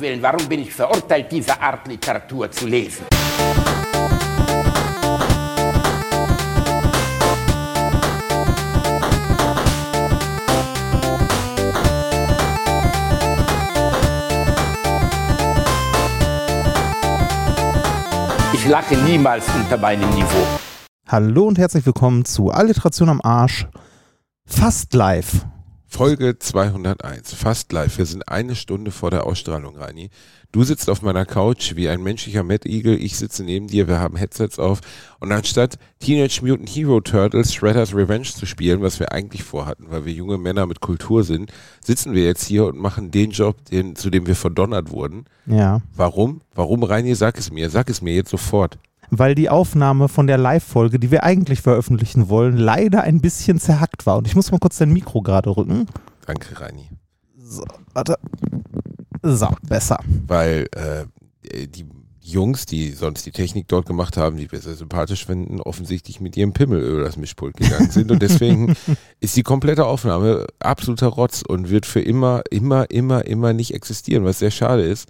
Willen, warum bin ich verurteilt, diese Art Literatur zu lesen? Ich lache niemals unter meinem Niveau. Hallo und herzlich willkommen zu Alliteration am Arsch. Fast live. Folge 201, fast live. Wir sind eine Stunde vor der Ausstrahlung, Reini. Du sitzt auf meiner Couch wie ein menschlicher Mad Eagle. Ich sitze neben dir. Wir haben Headsets auf. Und anstatt Teenage Mutant Hero Turtles Shredder's Revenge zu spielen, was wir eigentlich vorhatten, weil wir junge Männer mit Kultur sind, sitzen wir jetzt hier und machen den Job, den, zu dem wir verdonnert wurden. Ja. Warum? Warum, Reini? Sag es mir. Sag es mir jetzt sofort. Weil die Aufnahme von der Live-Folge, die wir eigentlich veröffentlichen wollen, leider ein bisschen zerhackt war. Und ich muss mal kurz dein Mikro gerade rücken. Danke, Reini. So, warte. So, besser. Weil äh, die Jungs, die sonst die Technik dort gemacht haben, die wir sehr sympathisch finden, offensichtlich mit ihrem Pimmel über das Mischpult gegangen sind. Und deswegen ist die komplette Aufnahme absoluter Rotz und wird für immer, immer, immer, immer nicht existieren, was sehr schade ist.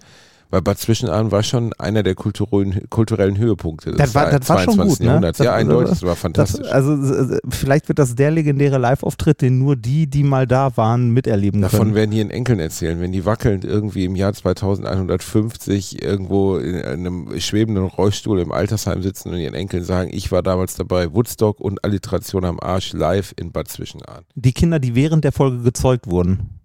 Weil Bad Zwischenahn war schon einer der kulturellen, kulturellen Höhepunkte des Das war, das war schon 22. gut, ne? Jahrhunderts. Das- ja, eindeutig, das war fantastisch. also vielleicht wird das der legendäre Live-Auftritt, den nur die, die mal da waren, miterleben Davon können. werden die ihren Enkeln erzählen, wenn die wackelnd irgendwie im Jahr 2150 irgendwo in einem schwebenden Rollstuhl im Altersheim sitzen und ihren Enkeln sagen, ich war damals dabei, Woodstock und Alliteration am Arsch live in Bad Zwischenahn. Die Kinder, die während der Folge gezeugt wurden.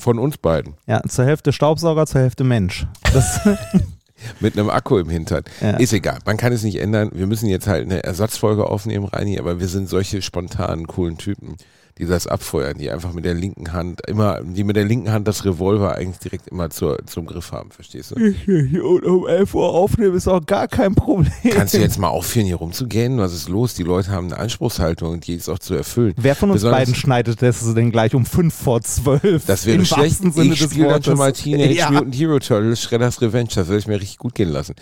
Von uns beiden. Ja, zur Hälfte Staubsauger, zur Hälfte Mensch. Das, Mit einem Akku im Hintern. Ja. Ist egal, man kann es nicht ändern. Wir müssen jetzt halt eine Ersatzfolge aufnehmen, Reini, aber wir sind solche spontanen, coolen Typen, die das abfeuern, die einfach mit der linken Hand immer, die mit der linken Hand das Revolver eigentlich direkt immer zur, zum Griff haben, verstehst du? hier um 11 Uhr aufnehmen ist auch gar kein Problem. Kannst du jetzt mal aufhören, hier rumzugehen? Was ist los? Die Leute haben eine Anspruchshaltung und die ist auch zu erfüllen. Wer von uns Besonders- beiden schneidet das denn gleich um 5 vor 12? Das wäre Im schlecht. Ich spiele dann schon mal Teenage ja. Mutant Hero Turtles, Shredder's Revenge. Das werde ich mir richtig gut gehen lassen.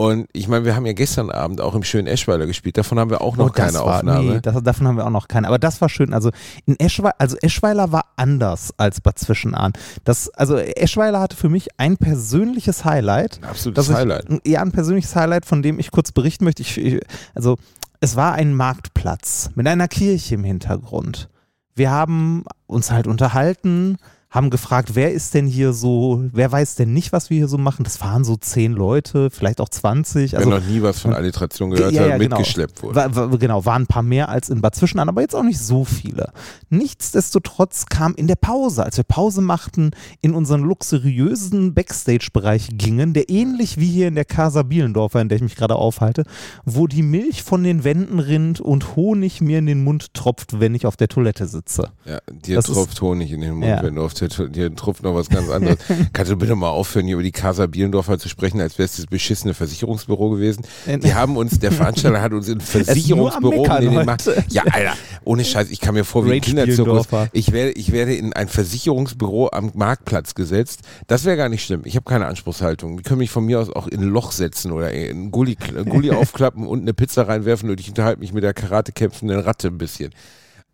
Und ich meine, wir haben ja gestern Abend auch im schönen Eschweiler gespielt. Davon haben wir auch noch Oh, keine war, Aufnahme. Nee, das, davon haben wir auch noch keine. Aber das war schön. Also in Eschweiler, also Eschweiler war anders als Bad Zwischenahn. Das, also Eschweiler hatte für mich ein persönliches Highlight. Ein absolutes dass Highlight. Ich, ja, ein persönliches Highlight, von dem ich kurz berichten möchte. Ich, ich, also es war ein Marktplatz mit einer Kirche im Hintergrund. Wir haben uns halt unterhalten, haben gefragt, wer ist denn hier so, wer weiß denn nicht, was wir hier so machen. Das waren so zehn Leute, vielleicht auch 20. Wer Also noch nie was von Alliteration gehört Ja, hat, ja, genau. mitgeschleppt wurde. war, war, genau, waren ein paar mehr als in Bad Zwischenahn, aber jetzt auch nicht so viele. Nichtsdestotrotz kam in der Pause, als wir Pause machten, in unseren luxuriösen Backstage-Bereich gingen, der ähnlich wie hier in der Casa Bielendorfer, in der ich mich gerade aufhalte, wo die Milch von den Wänden rinnt und Honig mir in den Mund tropft, wenn ich auf der Toilette sitze. Ja, dir Das ist- tropft Honig in den Mund, Ja. wenn du auf dir tropft noch was ganz anderes. Kannst du bitte mal aufhören, hier über die Casa Bielendorfer zu sprechen, als wäre es das beschissene Versicherungsbüro gewesen? Die haben uns, der Veranstalter hat uns in ein Versicherungsbüro in den. Markt. Ja, Alter, ohne Scheiß, ich kam mir vor wie ein Kinderzirkus. Ich werde, ich werde in ein Versicherungsbüro am Marktplatz gesetzt. Das wäre gar nicht schlimm. Ich habe keine Anspruchshaltung. Die können mich von mir aus auch in ein Loch setzen oder in einen Gully, Gully aufklappen und eine Pizza reinwerfen und ich unterhalte mich mit der Karate kämpfenden Ratte ein bisschen.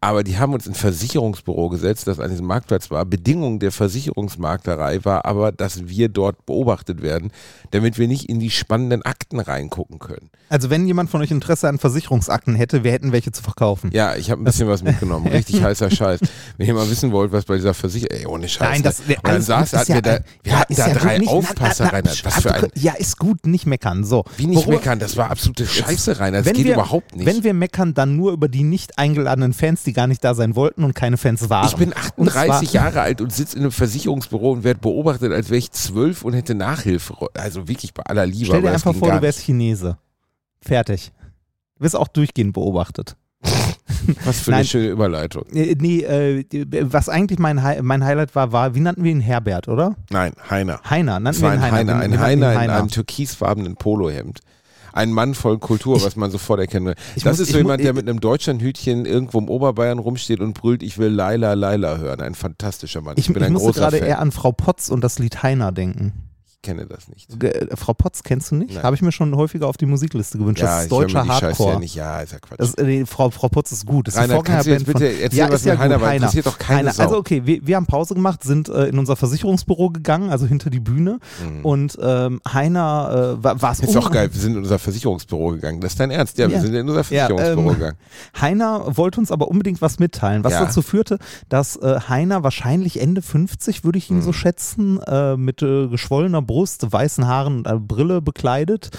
Aber die haben uns in ein Versicherungsbüro gesetzt, das an diesem Marktplatz war. Bedingung der Versicherungsmaklerei war aber, dass wir dort beobachtet werden, damit wir nicht in die spannenden Akten reingucken können. Also wenn jemand von euch Interesse an Versicherungsakten hätte, wir hätten welche zu verkaufen. Ja, ich habe ein bisschen was mitgenommen. Richtig heißer Scheiß. Wenn ihr mal wissen wollt, was bei dieser Versicherung, ey, ohne Scheiß. Nein, das, ne? Dann saß, hatten wir da, wir ja, hatten ist da ja drei nicht- Aufpasser na, na, rein. na, Was für ein, Ja, ist gut, nicht meckern. So. wie nicht Worüber- meckern, das war absolute Scheiße rein. Das geht wir, überhaupt nicht. Wenn wir meckern, dann nur über die nicht eingeladenen Fans, die gar nicht da sein wollten und keine Fans waren. ich bin Und zwar- 38 Jahre alt und sitze in einem Versicherungsbüro und werde beobachtet, als wäre ich zwölf und hätte Nachhilfe. Also wirklich bei aller Liebe. Stell dir einfach vor, du wärst Chinese. Fertig. Du wirst auch durchgehend beobachtet. Was für eine Nein. schöne Überleitung. Äh, nee, äh, was eigentlich mein, Hi mein Highlight war, war, wie nannten wir ihn? Herbert, oder? Nein, Heiner. Heiner, nannten wir ihn ein Heiner. Heiner, ein nannten ihn Heiner in Heiner. einem türkisfarbenen Polohemd. Ein Mann voll Kultur, was man sofort erkennen will. Ich Das muss- ist ich so jemand, der ich- mit einem Deutschlandhütchen irgendwo im Oberbayern rumsteht und brüllt, ich will Laila, Laila hören. Ein fantastischer Mann. Ich, bin ich ein musste gerade eher an Frau Potz und das Lied Heiner denken. Ich kenne das nicht. Ge- äh, Frau Potz kennst du nicht? Habe ich mir schon häufiger auf die Musikliste gewünscht. ja, das ist deutscher Hardcore. ja nicht. Ja, ist ja Quatsch. Das, äh, nee, Frau, Frau Potz ist gut. Das ist Rainer, kannst du jetzt bitte erzählen, ja, was ist ja mit Heiner gut? Heiner. Interessiert doch keine Heiner. Sau. Also okay, wir, wir haben Pause gemacht, sind äh, in unser Versicherungsbüro gegangen, also hinter die Bühne. Mhm. Und ähm, Heiner äh, war es ist doch geil, wir sind in unser Versicherungsbüro gegangen. Das ist dein Ernst? Ja, wir sind in unser Versicherungsbüro ähm, gegangen. Heiner wollte uns aber unbedingt was mitteilen, was dazu führte, dass äh, Heiner wahrscheinlich Ende 50, würde ich ihn Mhm. so schätzen, äh, mit äh, geschwollener Brust, weißen Haaren und einer Brille bekleidet.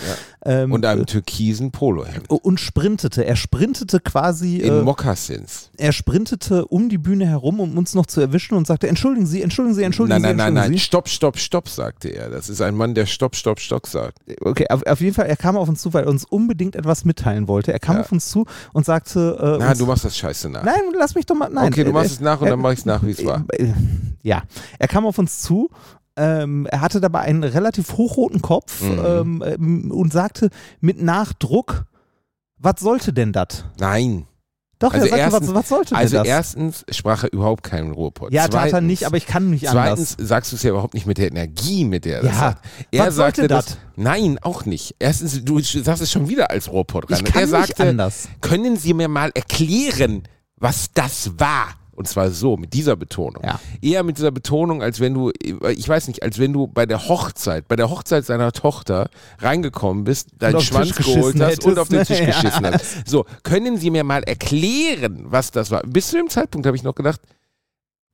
Ähm, Und einem äh, türkisen Polohemd. und sprintete. Er sprintete quasi, In äh, Mokassins. er sprintete um die Bühne herum, um uns noch zu erwischen und sagte, entschuldigen Sie, entschuldigen Sie, entschuldigen Nein, Sie, nein, nein, entschuldigen nein. Sie. Stopp, stopp, stopp, sagte er. Das ist ein Mann, der Stopp, Stopp, Stopp sagt. Okay, auf, auf jeden Fall, er kam auf uns zu, weil er uns unbedingt etwas mitteilen wollte. Er kam Ja. auf uns zu und sagte, äh, Na, du machst das scheiße nach. nein, lass mich doch mal, nein. okay, du äh, machst es nach und äh, dann mach ich es nach, wie es war. Äh, Ja, er kam auf uns zu. Ähm, er hatte dabei einen relativ hochroten Kopf Mhm. ähm, ähm, und sagte mit Nachdruck, was sollte denn das? Nein. Doch, Also er sagte, erstens- was, was sollte Also denn das? erstens sprach er überhaupt keinen Ruhrpott. ja, tat er Zweitens- nicht, aber ich kann nicht Zweitens anders. sagst du es ja überhaupt nicht mit der Energie, mit der er das Ja, sagt. Er was sagte das. das? Nein, auch nicht. Erstens, du sagst es schon wieder als Ruhrpott Ich rein. kann er nicht sagte, anders. können Sie mir mal erklären, was das war? Und zwar so, mit dieser Betonung. Ja. Eher mit dieser Betonung, als wenn du, ich weiß nicht, als wenn du bei der Hochzeit, bei der Hochzeit seiner Tochter reingekommen bist, deinen Schwanz geholt hast und auf den Tisch geschissen Ja. hast. So, können Sie mir mal erklären, was das war? Bis zu dem Zeitpunkt habe ich noch gedacht,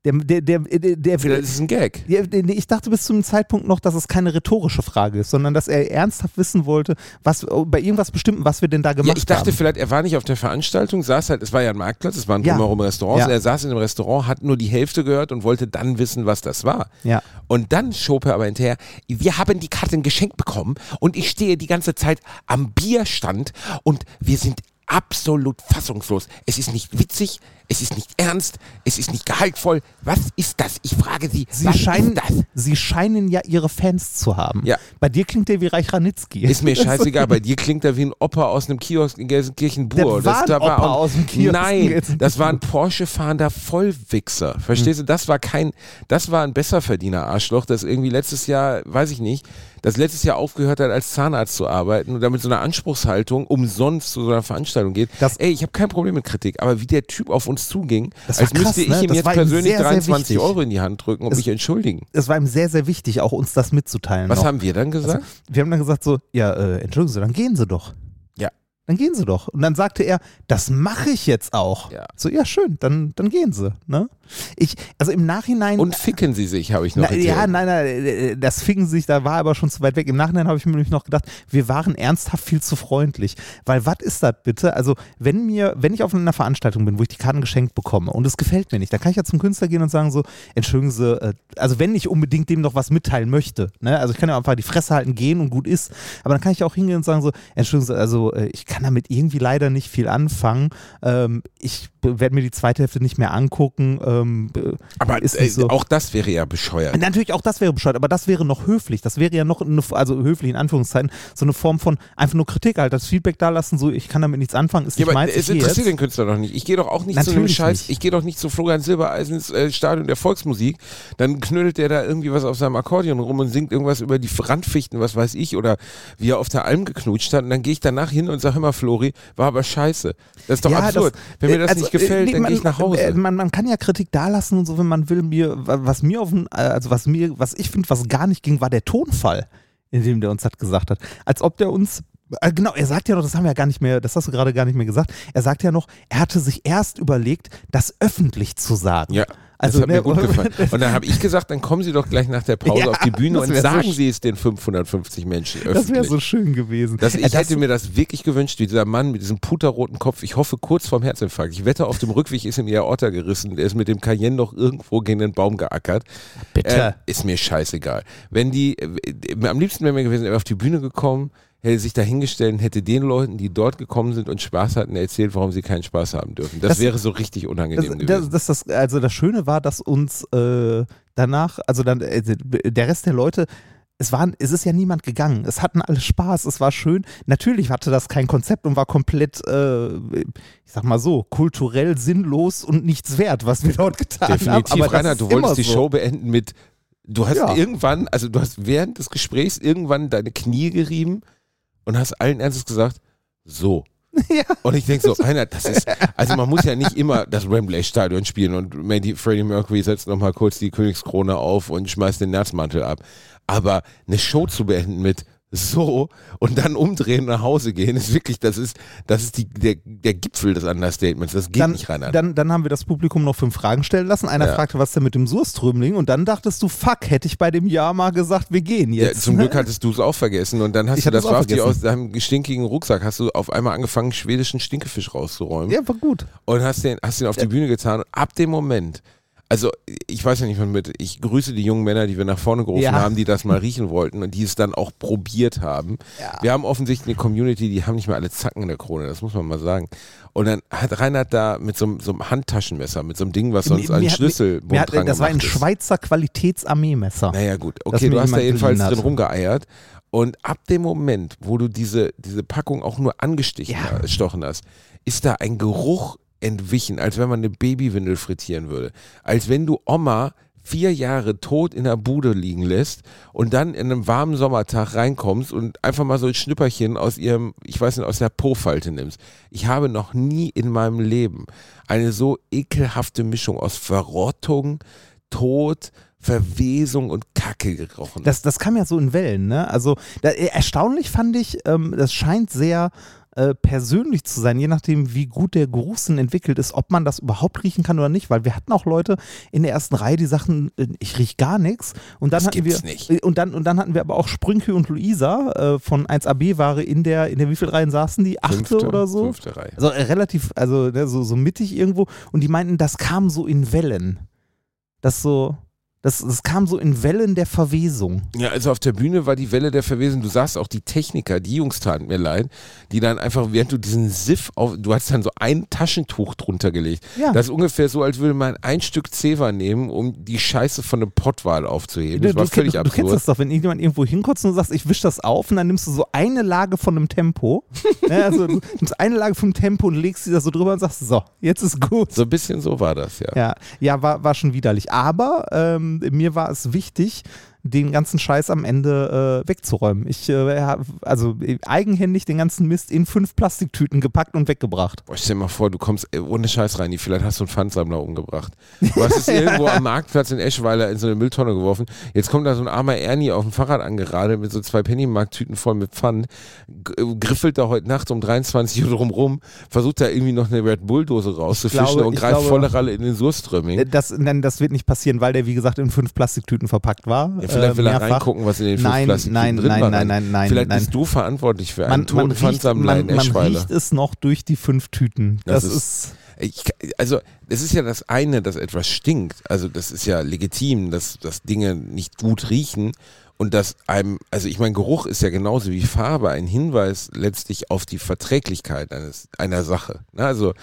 Der, der, der, der, vielleicht ist es ein Gag. Ich dachte bis zum Zeitpunkt noch, dass es keine rhetorische Frage ist, sondern dass er ernsthaft wissen wollte, was bei irgendwas Bestimmten, was wir denn da gemacht Ja, ich dachte haben. vielleicht, er war nicht auf der Veranstaltung, saß halt, es war ja ein Marktplatz, es waren Ja. drumherum Restaurants, Ja. er saß in einem Restaurant, hat nur die Hälfte gehört und wollte dann wissen, was das war. Ja. Und dann schob er aber hinterher, wir haben die Karten geschenkt bekommen und ich stehe die ganze Zeit am Bierstand und wir sind absolut fassungslos. Es ist nicht witzig, es ist nicht ernst, es ist nicht gehaltvoll. Was ist das? Ich frage Sie, Sie was scheinen, ist das? sie scheinen ja ihre Fans zu haben. Ja. Bei dir klingt der wie Reich Ranitzky. Ist mir scheißegal, bei dir klingt er wie ein Opa aus einem Kiosk in Gelsenkirchen-Bur. Der war ein Opa aus dem Kiosk in Nein, das war ein Porsche-fahrender Vollwichser. Verstehst du? Das war kein, das war ein Besserverdiener-Arschloch, das irgendwie letztes Jahr, weiß ich nicht, das letztes Jahr aufgehört hat, als Zahnarzt zu arbeiten und damit so einer Anspruchshaltung umsonst zu so einer Veranstaltung geht. Das- Ey, ich habe kein Problem mit Kritik, aber wie der Typ auf uns zuging, als müsste krass, ich ne? ihm jetzt persönlich sehr, sehr 23 wichtig. Euro in die Hand drücken und Es- mich entschuldigen. Es war ihm sehr, sehr wichtig, auch uns das mitzuteilen. Was noch. haben wir dann gesagt? Also, wir haben dann gesagt so, ja, äh, entschuldigen Sie, dann gehen Sie doch. Dann gehen Sie doch. Und dann sagte er, das mache ich jetzt auch. Ja. So, ja, schön, dann, dann gehen Sie. Ne? Ich, also im Nachhinein. und ficken sie sich, habe ich noch Na, erzählt. ja, nein, nein, äh, das fing sich, da war aber schon zu weit weg. Im Nachhinein habe ich mir nämlich noch gedacht, wir waren ernsthaft viel zu freundlich. Weil was ist das bitte? Also, wenn mir, wenn ich auf einer Veranstaltung bin, wo ich die Karten geschenkt bekomme und es gefällt mir nicht, dann kann ich ja zum Künstler gehen und sagen so, entschuldigen Sie, äh, also wenn ich unbedingt dem noch was mitteilen möchte, ne? also ich kann ja einfach die Fresse halten, gehen und gut ist, aber dann kann ich auch hingehen und sagen so, entschuldigen Sie, also äh, ich kann damit irgendwie leider nicht viel anfangen. Ähm, ich werde mir die zweite Hälfte nicht mehr angucken. Ähm, äh, Aber ist äh, so. auch das wäre ja bescheuert. Natürlich, auch das wäre bescheuert, aber das wäre noch höflich. Das wäre ja noch, eine, also höflich in Anführungszeichen, so eine Form von einfach nur Kritik halt, das Feedback da lassen, so ich kann damit nichts anfangen, ist Ja, nicht meins, es interessiert den Künstler doch nicht. Ich gehe doch auch nicht zu einem Natürlich Scheiß, nicht. ich gehe doch nicht zu Florian Silbereisens äh, Stadion der Volksmusik, dann knödelt der da irgendwie was auf seinem Akkordeon rum und singt irgendwas über die Randfichten, was weiß ich, oder wie er auf der Alm geknutscht hat und dann gehe ich danach hin und sage immer, Flori, war aber scheiße. Das ist doch Ja, absurd. das- wenn mir das also, nicht gefällt, nee, dann man- gehe ich nach Hause. äh, Man, man kann ja Kritik da lassen und so, wenn man will. Mir, wa- was mir auf äh, also was mir, was ich finde, was gar nicht ging, war der Tonfall, in dem der uns das gesagt hat. Als ob der uns äh, Genau, er sagt ja noch, das haben wir ja gar nicht mehr, das hast du gerade gar nicht mehr gesagt. Er sagt ja noch, er hatte sich erst überlegt, das öffentlich zu sagen. ja. Also, das hat ne, mir gut gefallen. Und dann habe ich gesagt, dann kommen Sie doch gleich nach der Pause Ja, auf die Bühne das und so sagen sch- Sie es den 550 Menschen öffentlich. Das wäre so schön gewesen. Das, Äh, ich hätte mir das wirklich gewünscht, wie dieser Mann mit diesem puterroten Kopf. Ich hoffe, kurz vorm Herzinfarkt. Ich wette, auf dem Rückweg ist ihm die Aorta gerissen. Der ist mit dem Cayenne noch irgendwo gegen den Baum geackert. Bitte. Äh, ist mir scheißegal. Wenn die, äh, am liebsten wäre mir gewesen, er wäre auf die Bühne gekommen, hätte sich dahingestellt und hätte den Leuten, die dort gekommen sind und Spaß hatten, erzählt, warum sie keinen Spaß haben dürfen. Das, Das- wäre so richtig unangenehm das, gewesen. das, das, also das Schöne war, dass uns äh, danach, also dann äh, der Rest der Leute, es, waren, es ist ja niemand gegangen. Es hatten alle Spaß, es war schön. Natürlich hatte das kein Konzept und war komplett, äh, ich sag mal so, kulturell sinnlos und nichts wert, was wir dort getan haben. Definitiv, Aber das Rainer, du wolltest immer die so. Show beenden mit Du hast Ja. irgendwann, also du hast während des Gesprächs irgendwann deine Knie gerieben und hast allen Ernstes gesagt, so. Ja. Und ich denke so, Rainer, das ist, also man muss ja nicht immer das Wembley-Stadion spielen und Mandy, Freddie Mercury setzt nochmal kurz die Königskrone auf und schmeißt den Nerzmantel ab. Aber eine Show zu beenden mit so und dann umdrehen nach Hause gehen, ist wirklich, das ist, das ist die, der, der Gipfel des Understatements. Das geht Dann, nicht, Rainer. dann, dann haben wir das Publikum noch fünf Fragen stellen lassen. Einer Ja. fragte, was denn mit dem Surströmling? Und dann dachtest du, fuck, hätte ich bei dem Jahr mal gesagt, wir gehen Ja, jetzt. zum Glück hattest du es auch vergessen und dann hast Ich du das war aus deinem stinkigen Rucksack, hast du auf einmal angefangen, schwedischen Stinkefisch rauszuräumen Ja, war gut. und hast den, hast den auf die Bühne getan und ab dem Moment, also ich weiß ja nicht, wann mit, ich grüße die jungen Männer, die wir nach vorne gerufen Ja. haben, die das mal riechen wollten und die es dann auch probiert haben. Ja. Wir haben offensichtlich eine Community, die haben nicht mehr alle Zacken in der Krone, das muss man mal sagen. Und dann hat Reinhard da mit so, einem- so einem Handtaschenmesser, mit so einem Ding, was sonst Mir- hat- Schlüsselbund Mir hat, dran das war ein ist. Schweizer Qualitätsarmeemesser. Naja, gut. Okay, du hast da jedenfalls drin hat. rumgeeiert. Und ab dem Moment, wo du diese, diese Packung auch nur angestichen Ja. hast, ist da ein Geruch entwichen, als wenn man eine Babywindel frittieren würde. Als wenn du Oma vier Jahre tot in der Bude liegen lässt und dann in einem warmen Sommertag reinkommst und einfach mal so ein Schnipperchen aus ihrem, ich weiß nicht, aus der Po-Falte nimmst. Ich habe noch nie in meinem Leben eine so ekelhafte Mischung aus Verrottung, Tod, Verwesung und Kacke gerochen. Das, das kam ja so in Wellen, ne? Also da, äh, erstaunlich fand ich, ähm, das scheint sehr äh, persönlich zu sein, je nachdem, wie gut der Geruchssinn entwickelt ist, ob man das überhaupt riechen kann oder nicht, weil wir hatten auch Leute in der ersten Reihe, die sagten, äh, ich riech gar nichts. Und dann Das hatten wir nicht. äh, und dann und dann hatten wir aber auch Sprünke und Luisa äh, von 1AB Ware in der in der wie viel Reihen saßen die? Achte Fünfte, oder so? Fünfte Reihe. Also äh, relativ, also ne, so, so mittig irgendwo. Und die meinten, das kam so in Wellen. Das so, das, das kam so in Wellen der Verwesung. Ja, also auf der Bühne war die Welle der Verwesen. Du sahst auch die Techniker, die Jungs taten mir leid, die dann einfach, während du diesen Siff auf, du hast dann so ein Taschentuch drunter gelegt. Ja. Das ist ungefähr so, als würde man ein Stück Zewa nehmen, um die Scheiße von einem Pottwal aufzuheben. Das du, war du, völlig du, du kennst absurd. das doch, wenn irgendjemand irgendwo hinkotzt und du sagst, ich wisch das auf und dann nimmst du so eine Lage von einem Tempo. ja, also du nimmst eine Lage vom Tempo und legst sie da so drüber und sagst, so, jetzt ist gut. So ein bisschen so war das, ja. Ja, ja war, war schon widerlich. Aber ähm, mir war es wichtig, den ganzen Scheiß am Ende äh, wegzuräumen. Ich äh, hab, also äh, eigenhändig den ganzen Mist in fünf Plastiktüten gepackt und weggebracht. Boah, stell dir mal vor, du kommst äh, ohne Scheiß rein, vielleicht hast du einen Pfandsammler umgebracht. Du hast es irgendwo am Marktplatz in Eschweiler in so eine Mülltonne geworfen. Jetzt kommt da so ein armer Ernie auf dem Fahrrad angeradelt mit so zwei Pennymarkt-Tüten voll mit Pfand, äh, griffelt da heute Nacht um 23 Uhr drum rum, versucht da irgendwie noch eine Red Bull-Dose rauszufischen glaube- und greift glaube- volle Ralle in den Surströmming. Das, nein, das wird nicht passieren, weil der, wie gesagt, in fünf Plastiktüten verpackt war. Ja, vielleicht äh, will er reingucken, was in den fünf Nein, Plastiktüten nein, drin nein, war. nein, nein, nein, Vielleicht nein. bist du verantwortlich für einen Man, toten Pfandsammler man, man riecht es noch durch die fünf Tüten. Das, Das ist, ist- Ich, also, es ist ja das eine, dass etwas stinkt. Also, das ist ja legitim, dass, dass Dinge nicht gut riechen und dass einem, also ich meine, Geruch ist ja genauso wie Farbe ein Hinweis letztlich auf die Verträglichkeit eines, einer Sache. Ne? Also,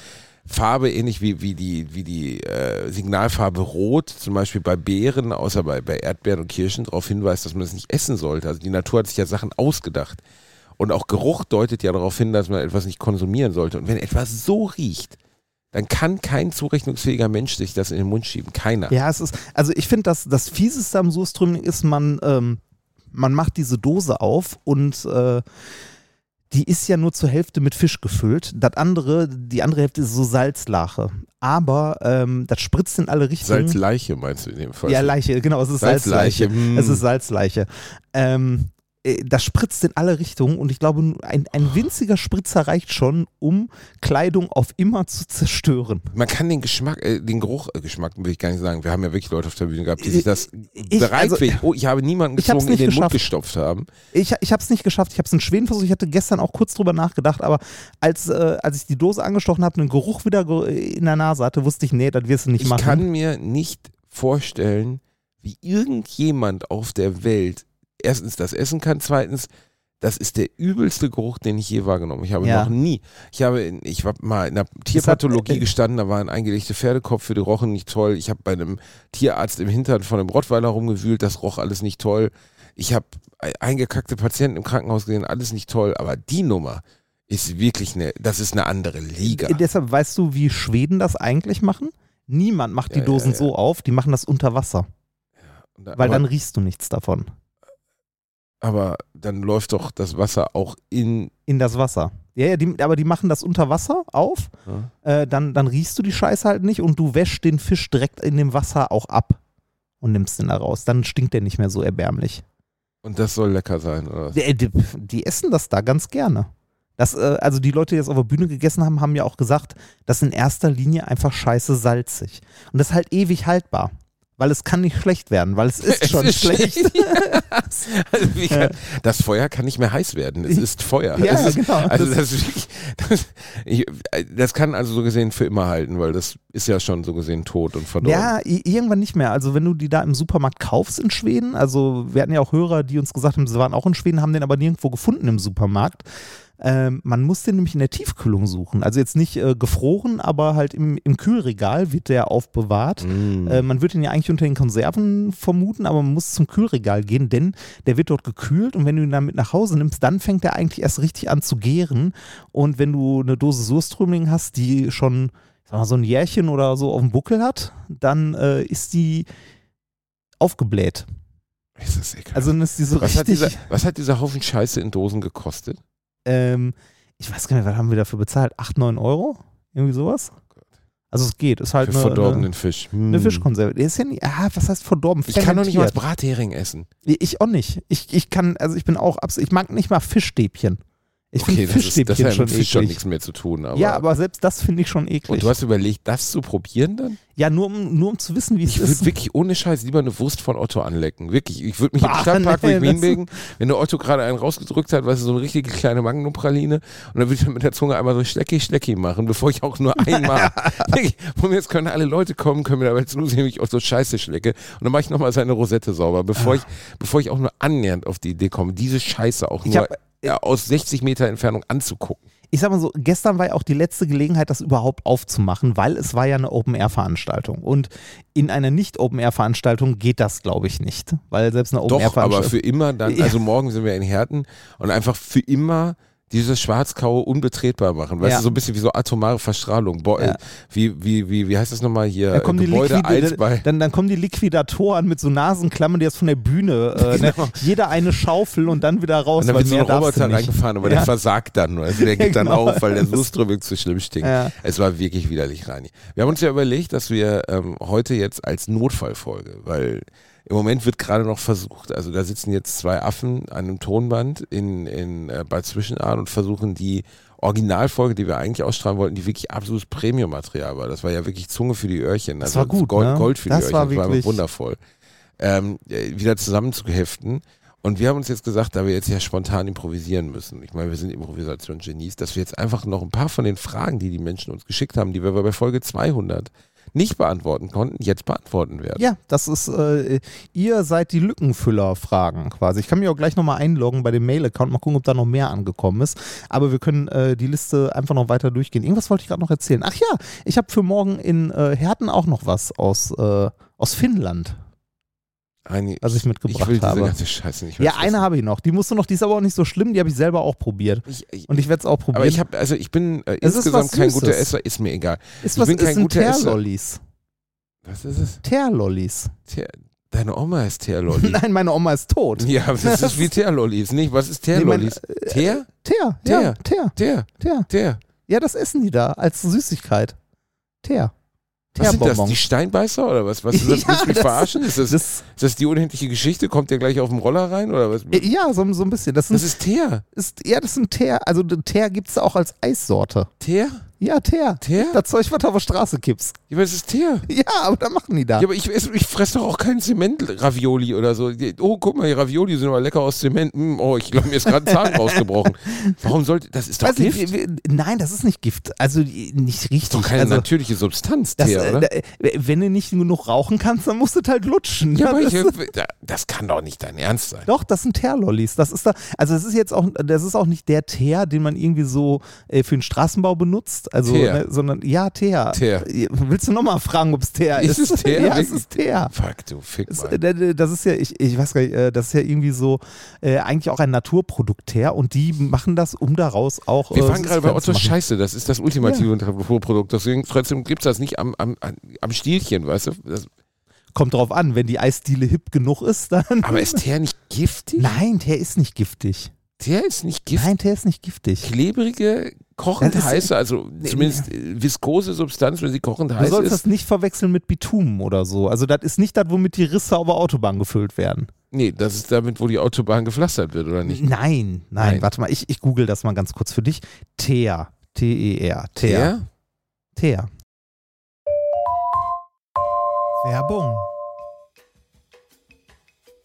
Farbe ähnlich wie, wie die, wie die äh, Signalfarbe Rot, zum Beispiel bei Beeren, außer bei, bei Erdbeeren und Kirschen, darauf hinweist, dass man es nicht essen sollte. Also die Natur hat sich ja Sachen ausgedacht. Und auch Geruch deutet ja darauf hin, dass man etwas nicht konsumieren sollte. Und wenn etwas so riecht, dann kann kein zurechnungsfähiger Mensch sich das in den Mund schieben. Keiner. ja, es ist, also ich finde, dass das Fieseste am Surströmming ist, man, ähm, man macht diese Dose auf und äh, die ist ja nur zur Hälfte mit Fisch gefüllt. Das andere, die andere Hälfte ist so Salzlache. Aber ähm, das spritzt in alle Richtungen. Salzleiche meinst du in dem Fall? Ja, Leiche, genau, es ist Salzleiche. Salzleiche. Es ist Salzleiche. Ähm, äh, das spritzt in alle Richtungen und ich glaube, ein, ein winziger Spritzer reicht schon, um Kleidung auf immer zu zerstören. Man kann den Geschmack, äh, den Geruch, äh, Geschmack will ich gar nicht sagen. Wir haben ja wirklich Leute auf der Bühne gehabt, die sich das Ich- bereitwillig, also- oh, ich habe niemanden Ich gezwungen, in den Mund geschafft. gestopft haben. Ich, ich habe es nicht geschafft, ich habe es in Schweden versucht, ich hatte gestern auch kurz drüber nachgedacht, aber als, äh, als ich die Dose angestochen habe und den Geruch wieder in der Nase hatte, wusste ich, nee, das wirst du nicht Ich machen. kann mir nicht vorstellen, wie irgendjemand auf der Welt erstens das essen kann, zweitens das ist der übelste Geruch, den ich je wahrgenommen habe. Ich habe Ja. noch nie, ich habe, in- ich war mal in einer Tierpathologie äh, gestanden, da waren eingelegte Pferdekopf, die rochen nicht toll. Ich habe bei einem Tierarzt im Hintern von einem Rottweiler rumgewühlt, das roch alles nicht toll. Ich habe eingekackte Patienten im Krankenhaus gesehen, alles nicht toll. Aber die Nummer ist wirklich eine, das ist eine andere Liga. Äh, Deshalb weißt du, wie Schweden das eigentlich machen? Niemand macht die Ja, Dosen ja. so auf, die machen das unter Wasser. Da- weil dann riechst du nichts davon. Aber dann läuft doch das Wasser auch in. In das Wasser. Ja, ja, die, aber die machen das unter Wasser auf, Ja. äh, dann, dann riechst du die Scheiße halt nicht und du wäschst den Fisch direkt in dem Wasser auch ab und nimmst den da raus. Dann stinkt der nicht mehr so erbärmlich. Und das soll lecker sein, oder was? Die, die, die essen das da ganz gerne. Das, äh, also die Leute, die das auf der Bühne gegessen haben, haben ja auch gesagt, das ist in erster Linie einfach scheiße salzig. Und das ist halt ewig haltbar. Weil es kann nicht schlecht werden, weil es ist Es schon ist schlecht. Also wie kann, das Feuer kann nicht mehr heiß werden. Es ist Feuer. Ja, es ist, genau. Also Das- das, ich, das kann also so gesehen für immer halten, weil das ist ja schon so gesehen tot und verdorben. Ja, irgendwann nicht mehr. Also wenn du die da im Supermarkt kaufst in Schweden, also wir hatten ja auch Hörer, die uns gesagt haben, sie waren auch in Schweden, haben den aber nirgendwo gefunden im Supermarkt. Ähm, man muss den nämlich in der Tiefkühlung suchen. Also jetzt nicht äh, gefroren, aber halt im, im Kühlregal wird der aufbewahrt. Mm. Äh, man würde ihn ja eigentlich unter den Konserven vermuten, aber man muss zum Kühlregal gehen, denn der wird dort gekühlt und wenn du ihn dann mit nach Hause nimmst, dann fängt er eigentlich erst richtig an zu gären. Und wenn du eine Dose Surströmling hast, die schon mal, so ein Jährchen oder so auf dem Buckel hat, dann äh, ist die aufgebläht. ist das egal. Also dann ist die so was, hat richtig. dieser, was hat dieser Haufen Scheiße in Dosen gekostet? Ähm, ich weiß gar nicht, was haben wir dafür bezahlt? 8, 9 Euro? Irgendwie sowas? Also es geht. Ist halt Oh Für eine, verdorbenen eine, Fisch. eine Hm. Fischkonserve. Der ist ja nicht, ah, was heißt verdorben? Ich kann doch nicht mal. Brathering essen. Ich auch nicht. Ich, ich kann, also ich bin auch absolut, ich mag nicht mal Fischstäbchen. Ich finde das, ist, Fischstäbchen mit schon Fisch schon eklig. nichts mehr zu tun. Aber, ja, aber selbst das finde ich schon eklig. und du hast überlegt, das zu probieren dann? ja, nur um, nur um zu wissen, wie es Ich ist. würde wirklich ohne Scheiß lieber eine Wurst von Otto anlecken. Wirklich. Ich würde mich im Bah, Stadtpark, nee, ich hinlegen, wenn der Otto gerade einen rausgedrückt hat, weißt du, so eine richtige kleine Magnumpraline und dann würde ich mit der Zunge einmal so schlecki schlecki machen, bevor ich auch nur einmal. Wirklich, und jetzt können alle Leute kommen, können mir dabei zusehen, wie ich auch so scheiße schlecke. Und dann mache ich nochmal seine Rosette sauber, bevor ich, bevor ich auch nur annähernd auf die Idee komme, diese Scheiße auch Ich nur hab- ja, aus 60 Meter Entfernung anzugucken. ich sag mal so, gestern war ja auch die letzte Gelegenheit, das überhaupt aufzumachen, weil es war ja eine Open-Air-Veranstaltung. Und in einer Nicht-Open-Air-Veranstaltung geht das, glaube ich, nicht. Weil selbst eine Doch, aber Open-Air-Veranstaltung. für immer dann, also morgen sind wir in Herten und einfach für immer dieses Schwarzkau unbetretbar machen. Weißt Ja. du, so ein bisschen wie so atomare Verstrahlung. Bo Ja. wie, wie, wie, wie heißt das nochmal hier? Dann kommen, die Gebäude Liquid, 1 bei. dann, dann kommen die Liquidatoren mit so Nasenklammern, die jetzt von der Bühne, äh, ne? Genau. jeder eine Schaufel und dann wieder raus. Und dann wird so ein Roboter reingefahren, aber Ja. der versagt dann. Also der geht dann Genau. auf, weil der Suströming zu schlimm stinkt. Es war wirklich widerlich, Reini. Wir haben uns ja überlegt, dass wir ähm, heute jetzt als Notfallfolge, weil im Moment wird gerade noch versucht, also da sitzen jetzt zwei Affen an einem Tonband in, in äh, Bad Zwischenahn und versuchen die Originalfolge, die wir eigentlich ausstrahlen wollten, die wirklich absolutes Premium-Material war. Das war ja wirklich Zunge für die Öhrchen. Das Also war gut, Gold, ne? Gold für Das die war Öhrchen. Das war wundervoll. Ähm, äh, wieder zusammenzuheften. Und wir haben uns jetzt gesagt, da wir jetzt ja spontan improvisieren müssen, ich meine, wir sind Improvisationsgenies, dass wir jetzt einfach noch ein paar von den Fragen, die die Menschen uns geschickt haben, die wir bei Folge 200 nicht beantworten konnten, jetzt beantworten werden. Ja, das ist, äh, ihr seid die Lückenfüller-Fragen quasi. Ich kann mich auch gleich nochmal einloggen bei dem Mail-Account, mal gucken, ob da noch mehr angekommen ist. Aber wir können äh, die Liste einfach noch weiter durchgehen. Irgendwas wollte ich gerade noch erzählen. Ach ja, ich habe für morgen in äh, Herten auch noch was aus, äh, aus Finnland, Eine, was ich mitgebracht ich will diese habe. ganze Scheiße nicht Ja, eine habe ich noch. Die musst du noch, die ist aber auch nicht so schlimm, die habe ich selber auch probiert. ich, ich, Und ich werde es auch probieren. aber ich habe, also ich bin äh, insgesamt kein guter. Esser, ist mir egal. ist ich was bin ist kein ein guter Esser. Teerlollis? Was ist es? Teerlollis. Teer, deine Oma ist Teerlolli. Nein, meine Oma ist tot. ja, das ist wie Teerlollis, nicht? Was ist Nee, mein- Teerlollis? Teer? Teer, Teer, Teer? Teer. Teer? Ja, das essen die da als Süßigkeit. Teer. Was sind das? Die Steinbeißer oder was? Was ist das? Ja, Willst du mich verarschen? Ist das, Das, ist das die unendliche Geschichte? Kommt der gleich auf dem Roller rein oder was? äh, ja, so, so ein bisschen. Das, Das sind, ist Teer. ist, ja, das sind Teer. Also Teer gibt es auch als Eissorte. Teer? Ja, Teer. Teer? Das Zeug, was du auf der Straße kippst. Ja, aber das ist Teer. Ja, aber da machen die da. Ja, aber ich, ich fresse doch auch keinen Zement-Ravioli oder so. Oh, guck mal, die Ravioli sind aber lecker aus Zement. Hm, oh, ich glaube, mir ist gerade ein Zahn rausgebrochen. Warum sollte, das ist doch Weiß nicht, Gift. wie- nein, das ist nicht Gift. Also nicht richtig. ist doch keine also, natürliche Substanz, das, Teer, äh, oder? äh, wenn du nicht genug rauchen kannst, dann musst du halt lutschen. Ja, aber das, ich, das kann doch nicht dein Ernst sein. Doch, das sind Teerlollis. Das ist da, also das ist jetzt auch, das ist auch nicht der Teer, den man irgendwie so äh, für den Straßenbau benutzt. Also, ne, sondern ja, Teer. Teer. Willst du nochmal fragen, ob es Teer ist? Ist es Teer? Ja, es ist Teer. Fuck, du Fick Es- mal. äh, Das ist ja, ich, ich weiß gar nicht, äh, das ist ja irgendwie so äh, eigentlich auch ein Naturprodukt Teer und die machen das, um daraus auch. Wir äh, waren gerade bei Otto. Scheiße, das ist das ultimative Naturprodukt. Deswegen trotzdem gibt es das nicht am, am, am Stielchen, weißt du? Das, Kommt drauf an, wenn die Eisdiele hip genug ist, dann. Aber ist Teer nicht giftig? Nein, Teer ist nicht giftig. Teer ist nicht giftig. Nein, Teer ist nicht giftig. Klebrige, kochend ist- heiße, also zumindest äh, viskose Substanz, wenn sie kochend Du heiß sollst ist. das nicht verwechseln mit Bitumen oder so. Also das ist nicht das, womit die Risse auf der Autobahn gefüllt werden. Nee, das ist damit, wo die Autobahn gepflastert wird, oder nicht? Nein, nein, Nein. warte mal, ich, ich google das mal ganz kurz für dich. Teer. T-E-R. Teer. Teer. Werbung.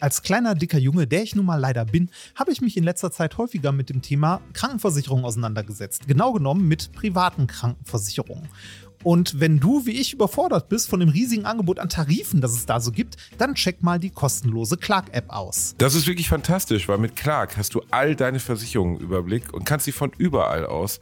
Als kleiner, dicker Junge, der ich nun mal leider bin, habe ich mich in letzter Zeit häufiger mit dem Thema Krankenversicherung auseinandergesetzt. Genau genommen mit privaten Krankenversicherungen. Und wenn du wie ich überfordert bist von dem riesigen Angebot an Tarifen, das es da so gibt, dann check mal die kostenlose Clark-App aus. Das ist wirklich fantastisch, weil mit Clark hast du all deine Versicherungen im Überblick und kannst sie von überall aus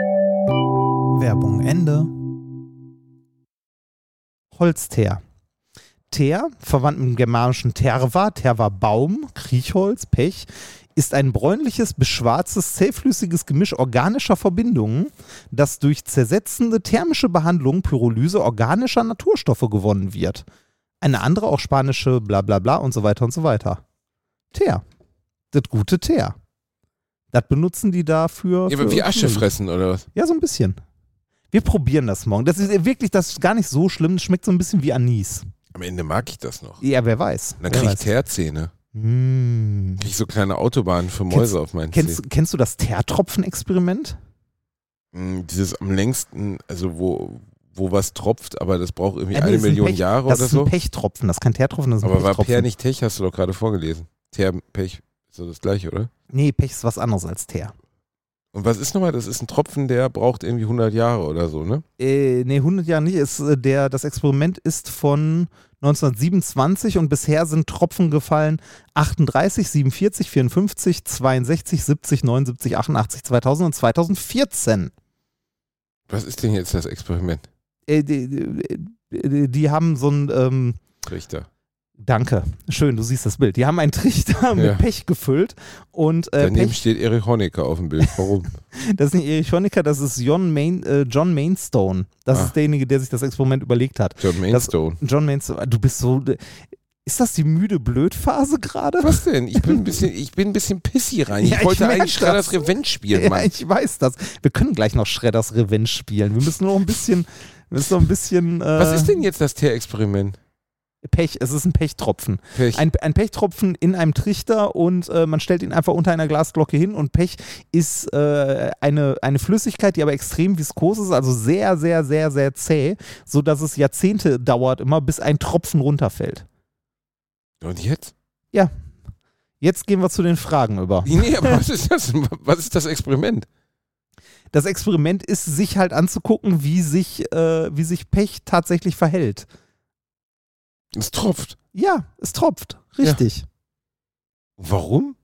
Werbung Ende. Holzteer. Teer, verwandt mit dem germanischen Terva, Terva Baum, Kriechholz, Pech, ist ein bräunliches, beschwarztes, zähflüssiges Gemisch organischer Verbindungen, das durch zersetzende thermische Behandlung Pyrolyse organischer Naturstoffe gewonnen wird. Eine andere auch spanische bla bla bla und so weiter und so weiter. Teer. Das gute Teer. Das benutzen die dafür. Ja, für- wie Asche fressen, oder was? ja, so ein bisschen. Wir probieren das morgen. Das ist wirklich, das ist gar nicht so schlimm. Das schmeckt so ein bisschen wie Anis. Am Ende mag ich das noch. Ja, wer weiß. Dann wer krieg ich. Teerzähne. Mmh. Krieg ich so kleine Autobahnen für Mäuse auf meinen Zähnen. Kennst, kennst du das Teertropfen-Experiment? Mm, Dieses am längsten, also wo, wo was tropft, aber das braucht irgendwie Äh, nee, eine das ist ein Million Pech- Jahre Das oder ist ein so. Pechtropfen. Das ist kein Teertropfen, das ist ein Aber war. Peer nicht Tech, hast du doch gerade vorgelesen. Teer, Pech, ist doch das gleiche, oder? Nee, Pech ist was anderes als Teer. Und was ist nochmal? Das ist ein Tropfen, der braucht irgendwie 100 Jahre oder so, ne? Äh, nee, 100 Jahre nicht. Ist, äh, der, das Experiment ist von 1927 und bisher sind Tropfen gefallen 38, 47, 54, 62, 70, 79, 88, 2000 und 2014. Was ist denn jetzt das Experiment? Äh, die, die, die haben so ein, ähm, Richter. Danke, schön, du siehst das Bild. Die haben einen Trichter mit Ja. Pech gefüllt und äh, Daneben Pech, steht Erich Honecker auf dem Bild. Warum? das ist nicht Erich Honecker, das ist John, Main, äh, John Mainstone. Das Ah. ist derjenige, der sich das Experiment überlegt hat. John Mainstone. John Mainstone, du bist so, ist das die müde Blöd-Phase gerade? Was denn? Ich bin ein bisschen, ich bin ein bisschen pissy rein. Ich Ja, ich wollte merk eigentlich Schredders das. Revenge spielen, Ja, Mann. ich weiß das. Wir können gleich noch Shredders Revenge spielen. Wir müssen noch ein bisschen, wir müssen noch ein bisschen. Äh, Was ist denn jetzt das Teer-Experiment? Pech? Es ist ein Pechtropfen. Pech. Ein, ein Pechtropfen in einem Trichter und äh, man stellt ihn einfach unter einer Glasglocke hin und Pech ist äh, eine, eine Flüssigkeit, die aber extrem viskos ist, also sehr, sehr, sehr, sehr zäh, sodass es Jahrzehnte dauert immer, bis ein Tropfen runterfällt. Und jetzt? Jetzt gehen wir zu den Fragen über. Nee, aber was ist das? Was ist das Experiment? Das Experiment ist, sich halt anzugucken, wie sich, äh, wie sich Pech tatsächlich verhält. Es tropft. Ja, es tropft. Richtig. Warum?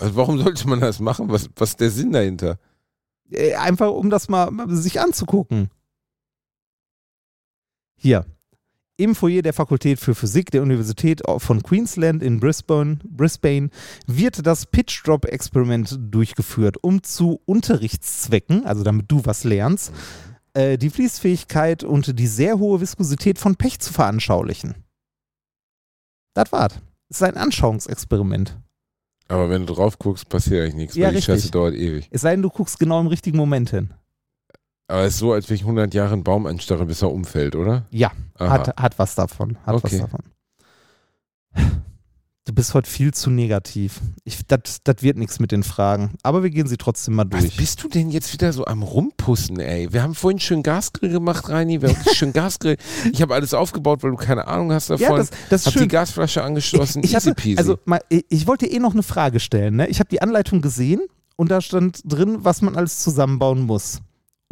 Also warum sollte man das machen? Was, was ist der Sinn dahinter? Äh, Einfach um das mal sich anzugucken. Hier. Im Foyer der Fakultät für Physik der Universität von Queensland in Brisbane, Brisbane wird das Pitch-Drop-Experiment durchgeführt, um zu Unterrichtszwecken, also damit du was lernst, äh, die Fließfähigkeit und die sehr hohe Viskosität von Pech zu veranschaulichen. Das war's. Es ist ein Anschauungsexperiment. Aber wenn du drauf guckst, passiert eigentlich nichts, Ja, weil die richtig. Scheiße dauert ewig. Es sei denn, du guckst genau im richtigen Moment hin. Aber es ist so, als wenn ich 100 Jahre einen Baum anstarre, bis er umfällt, oder? Ja, Aha. hat, hat was davon. Hat was Okay. davon. Du bist heute viel zu negativ. Das wird nichts mit den Fragen. Aber wir gehen sie trotzdem mal Was durch. bist du denn jetzt wieder so am Rumpussen, ey? Wir haben vorhin schön Gasgrill gemacht, Reini. Wir haben schön Gasgrill. Ich habe alles aufgebaut, weil du keine Ahnung hast davon. Ja, das, das ist hab schön. die Gasflasche angeschlossen. ich, ich, Easy hatte, peasy. also, mal, ich- wollte eh noch eine Frage stellen. Ne? Ich habe die Anleitung gesehen und da stand drin, was man alles zusammenbauen muss,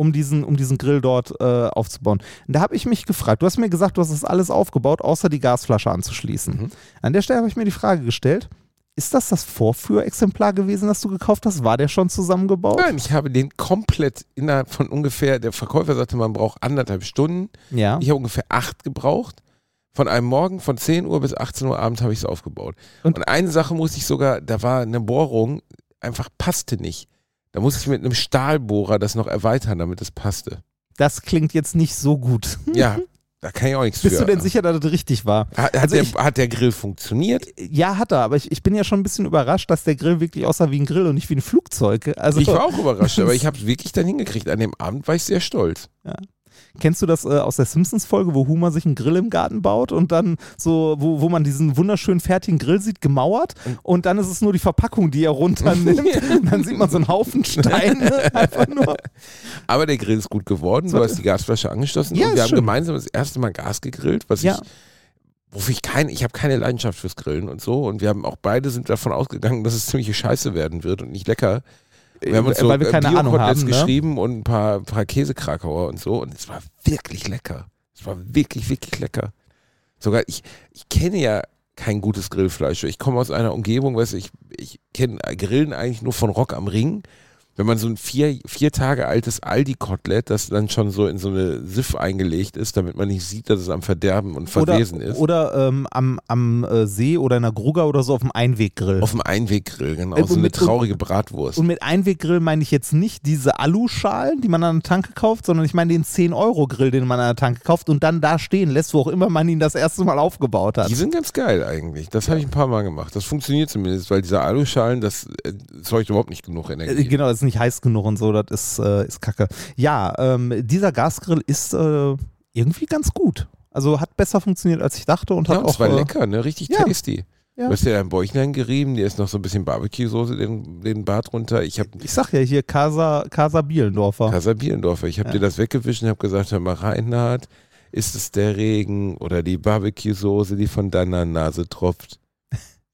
um diesen, um diesen Grill dort äh, aufzubauen. Und da habe ich mich gefragt, du hast mir gesagt, du hast das alles aufgebaut, außer die Gasflasche anzuschließen. Mhm. An der Stelle habe ich mir die Frage gestellt, ist das das Vorführexemplar gewesen, das du gekauft hast? War der schon zusammengebaut? Nein, ich habe den komplett innerhalb von ungefähr, der Verkäufer sagte, man braucht anderthalb Stunden. Ja. Ich habe ungefähr acht gebraucht. Von einem Morgen von 10 Uhr bis 18 Uhr abends habe ich es aufgebaut. Und- Und, eine Sache musste ich sogar, da war eine Bohrung, einfach passte nicht. Da musste ich mit einem Stahlbohrer das noch erweitern, damit es passte. Das klingt jetzt nicht so gut. Ja, da kann ich auch nichts Bist für. du denn sicher, dass das richtig war? Hat, Also der, ich- hat der Grill funktioniert? Ja, hat er, aber ich, ich bin ja schon ein bisschen überrascht, dass der Grill wirklich aussah wie ein Grill und nicht wie ein Flugzeug. Also, Ich war auch überrascht, aber ich habe es wirklich dann hingekriegt. An dem Abend war ich sehr stolz. Kennst du das äh, aus der Simpsons-Folge, wo Homer sich einen Grill im Garten baut und dann so, wo, wo man diesen wunderschönen fertigen Grill sieht, gemauert und dann ist es nur die Verpackung, die er runternimmt und dann sieht man so einen Haufen Steine einfach nur. Aber der Grill ist gut geworden. Du hast die Gasflasche angeschlossen Ja, und wir haben schön. gemeinsam das erste Mal Gas gegrillt, was Ja. ich wofür ich keine, ich habe keine Leidenschaft fürs Grillen und so und wir haben auch beide sind davon ausgegangen, dass es ziemliche Scheiße werden wird und nicht lecker. Wir haben uns so Weil wir keine Ahnung Bio-Koteletts haben, ne? geschrieben und ein paar, paar Käsekrakauer und so und es war wirklich lecker. Es war wirklich, wirklich lecker. Sogar ich, ich kenne ja kein gutes Grillfleisch. Ich komme aus einer Umgebung, weißt ich, ich kenne Grillen eigentlich nur von Rock am Ring. Wenn man so ein vier, vier Tage altes Aldi-Kotelett, das dann schon so in so eine Siff eingelegt ist, damit man nicht sieht, dass es am Verderben und Oder, Verwesen ist. oder ähm, am, am äh, See oder in der Gruger oder so auf dem Einweggrill. Auf dem Einweggrill, genau. Äh, so eine mit- traurige Bratwurst. Und mit Einweggrill meine ich jetzt nicht diese Aluschalen, die man an der Tanke kauft, sondern ich meine den 10-Euro-Grill, den man an der Tanke kauft und dann da stehen lässt, wo auch immer man ihn das erste Mal aufgebaut hat. Die sind ganz geil eigentlich. Das habe ich ein paar Mal gemacht. Das funktioniert zumindest, weil diese Aluschalen, das äh, zeugt überhaupt nicht genug Äh, Energie. Genau, das ist nicht heiß genug und so, das ist, äh, ist kacke. Ja, ähm, dieser Gasgrill ist äh, irgendwie ganz gut. Also hat besser funktioniert, als ich dachte und Ja, hat und auch. es war äh, lecker, ne? Richtig ja. tasty. Ja. Du hast ja dein Bäuchlein gerieben, dir ist noch so ein bisschen Barbecue-Soße den, den Bart runter. Ich habe Ich sag ja hier Casa, Casa Bielendorfer. Casa Bierendorfer, ich habe Ja. dir das weggewischt und habe gesagt, hör mal, Reinhard, ist es der Regen oder die Barbecue-Soße, die von deiner Nase tropft?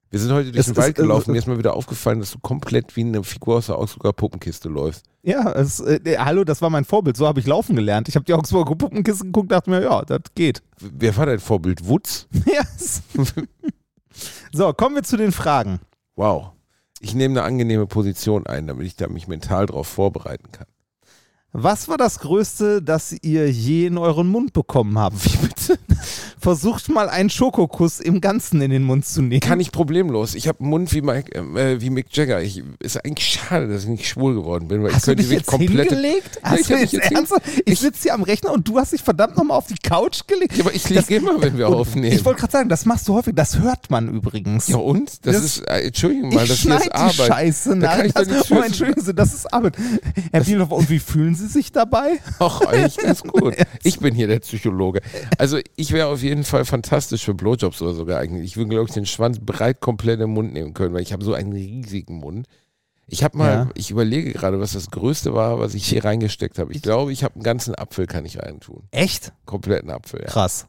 Wir sind heute durch Es den Wald gelaufen, mir ist mal wieder aufgefallen, dass du komplett wie eine Figur aus der Augsburger Puppenkiste läufst. Ja, es, äh, hallo, das war mein Vorbild. So habe ich laufen gelernt. Ich habe die Augsburger Puppenkiste geguckt, dachte mir, ja, das geht. Wer war dein Vorbild? Wutz? Ja. so, kommen wir zu den Fragen. Wow. Ich nehme eine angenehme Position ein, damit ich da mich mental darauf vorbereiten kann. Was war das Größte, das ihr je in euren Mund bekommen habt? Wie bitte? Versucht mal einen Schokokuss im Ganzen in den Mund zu nehmen. Kann ich problemlos. Ich habe einen Mund wie, Mike, äh, wie Mick Jagger. Ich, ist eigentlich schade, dass ich nicht schwul geworden bin, weil Hast ich könnte du dich jetzt wirklich komplette. hingelegt? Ja, Hast ich du mich jetzt ernsthaft? Ich, ich- sitze hier am Rechner und du hast dich verdammt nochmal auf die Couch gelegt. Ja, aber ich liege immer, wenn wir aufnehmen. Ich wollte gerade sagen, das machst du häufig. Das hört man übrigens. ja und? Das, Das- ist, äh, Entschuldigung mal, das ist schneide die Arbeit. Scheiße Da doch Das, oh, entschuldigen Sie, das ist Arbeit. Herr Bielhoff, und wie fühlen Sie sich dabei? Ach, eigentlich ganz gut. Ich bin hier der Psychologe. Also ich wäre auf jeden Fall fantastisch für Blowjobs oder so geeignet. Ich würde, glaube ich, den Schwanz breit komplett im Mund nehmen können, weil ich habe so einen riesigen Mund. Ich habe mal, Ja. ich überlege gerade, was das Größte war, was ich hier reingesteckt habe. Ich glaube, ich habe einen ganzen Apfel, kann ich reintun. Echt? Kompletten Apfel, ja. Krass.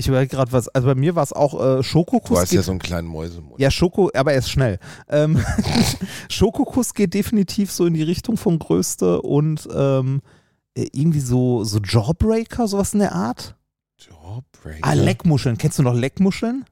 Ich überlege gerade was. Also bei mir war es auch äh, Schokokuss. Du hast ja so einen kleinen Mäusemund. Ja, Schoko, aber er ist schnell. Ähm, Schokokuss geht definitiv so in die Richtung von Größte und ähm, äh, irgendwie so, so Jawbreaker, sowas in der Art. Jawbreaker. Ah, Leckmuscheln. Kennst du noch Leckmuscheln?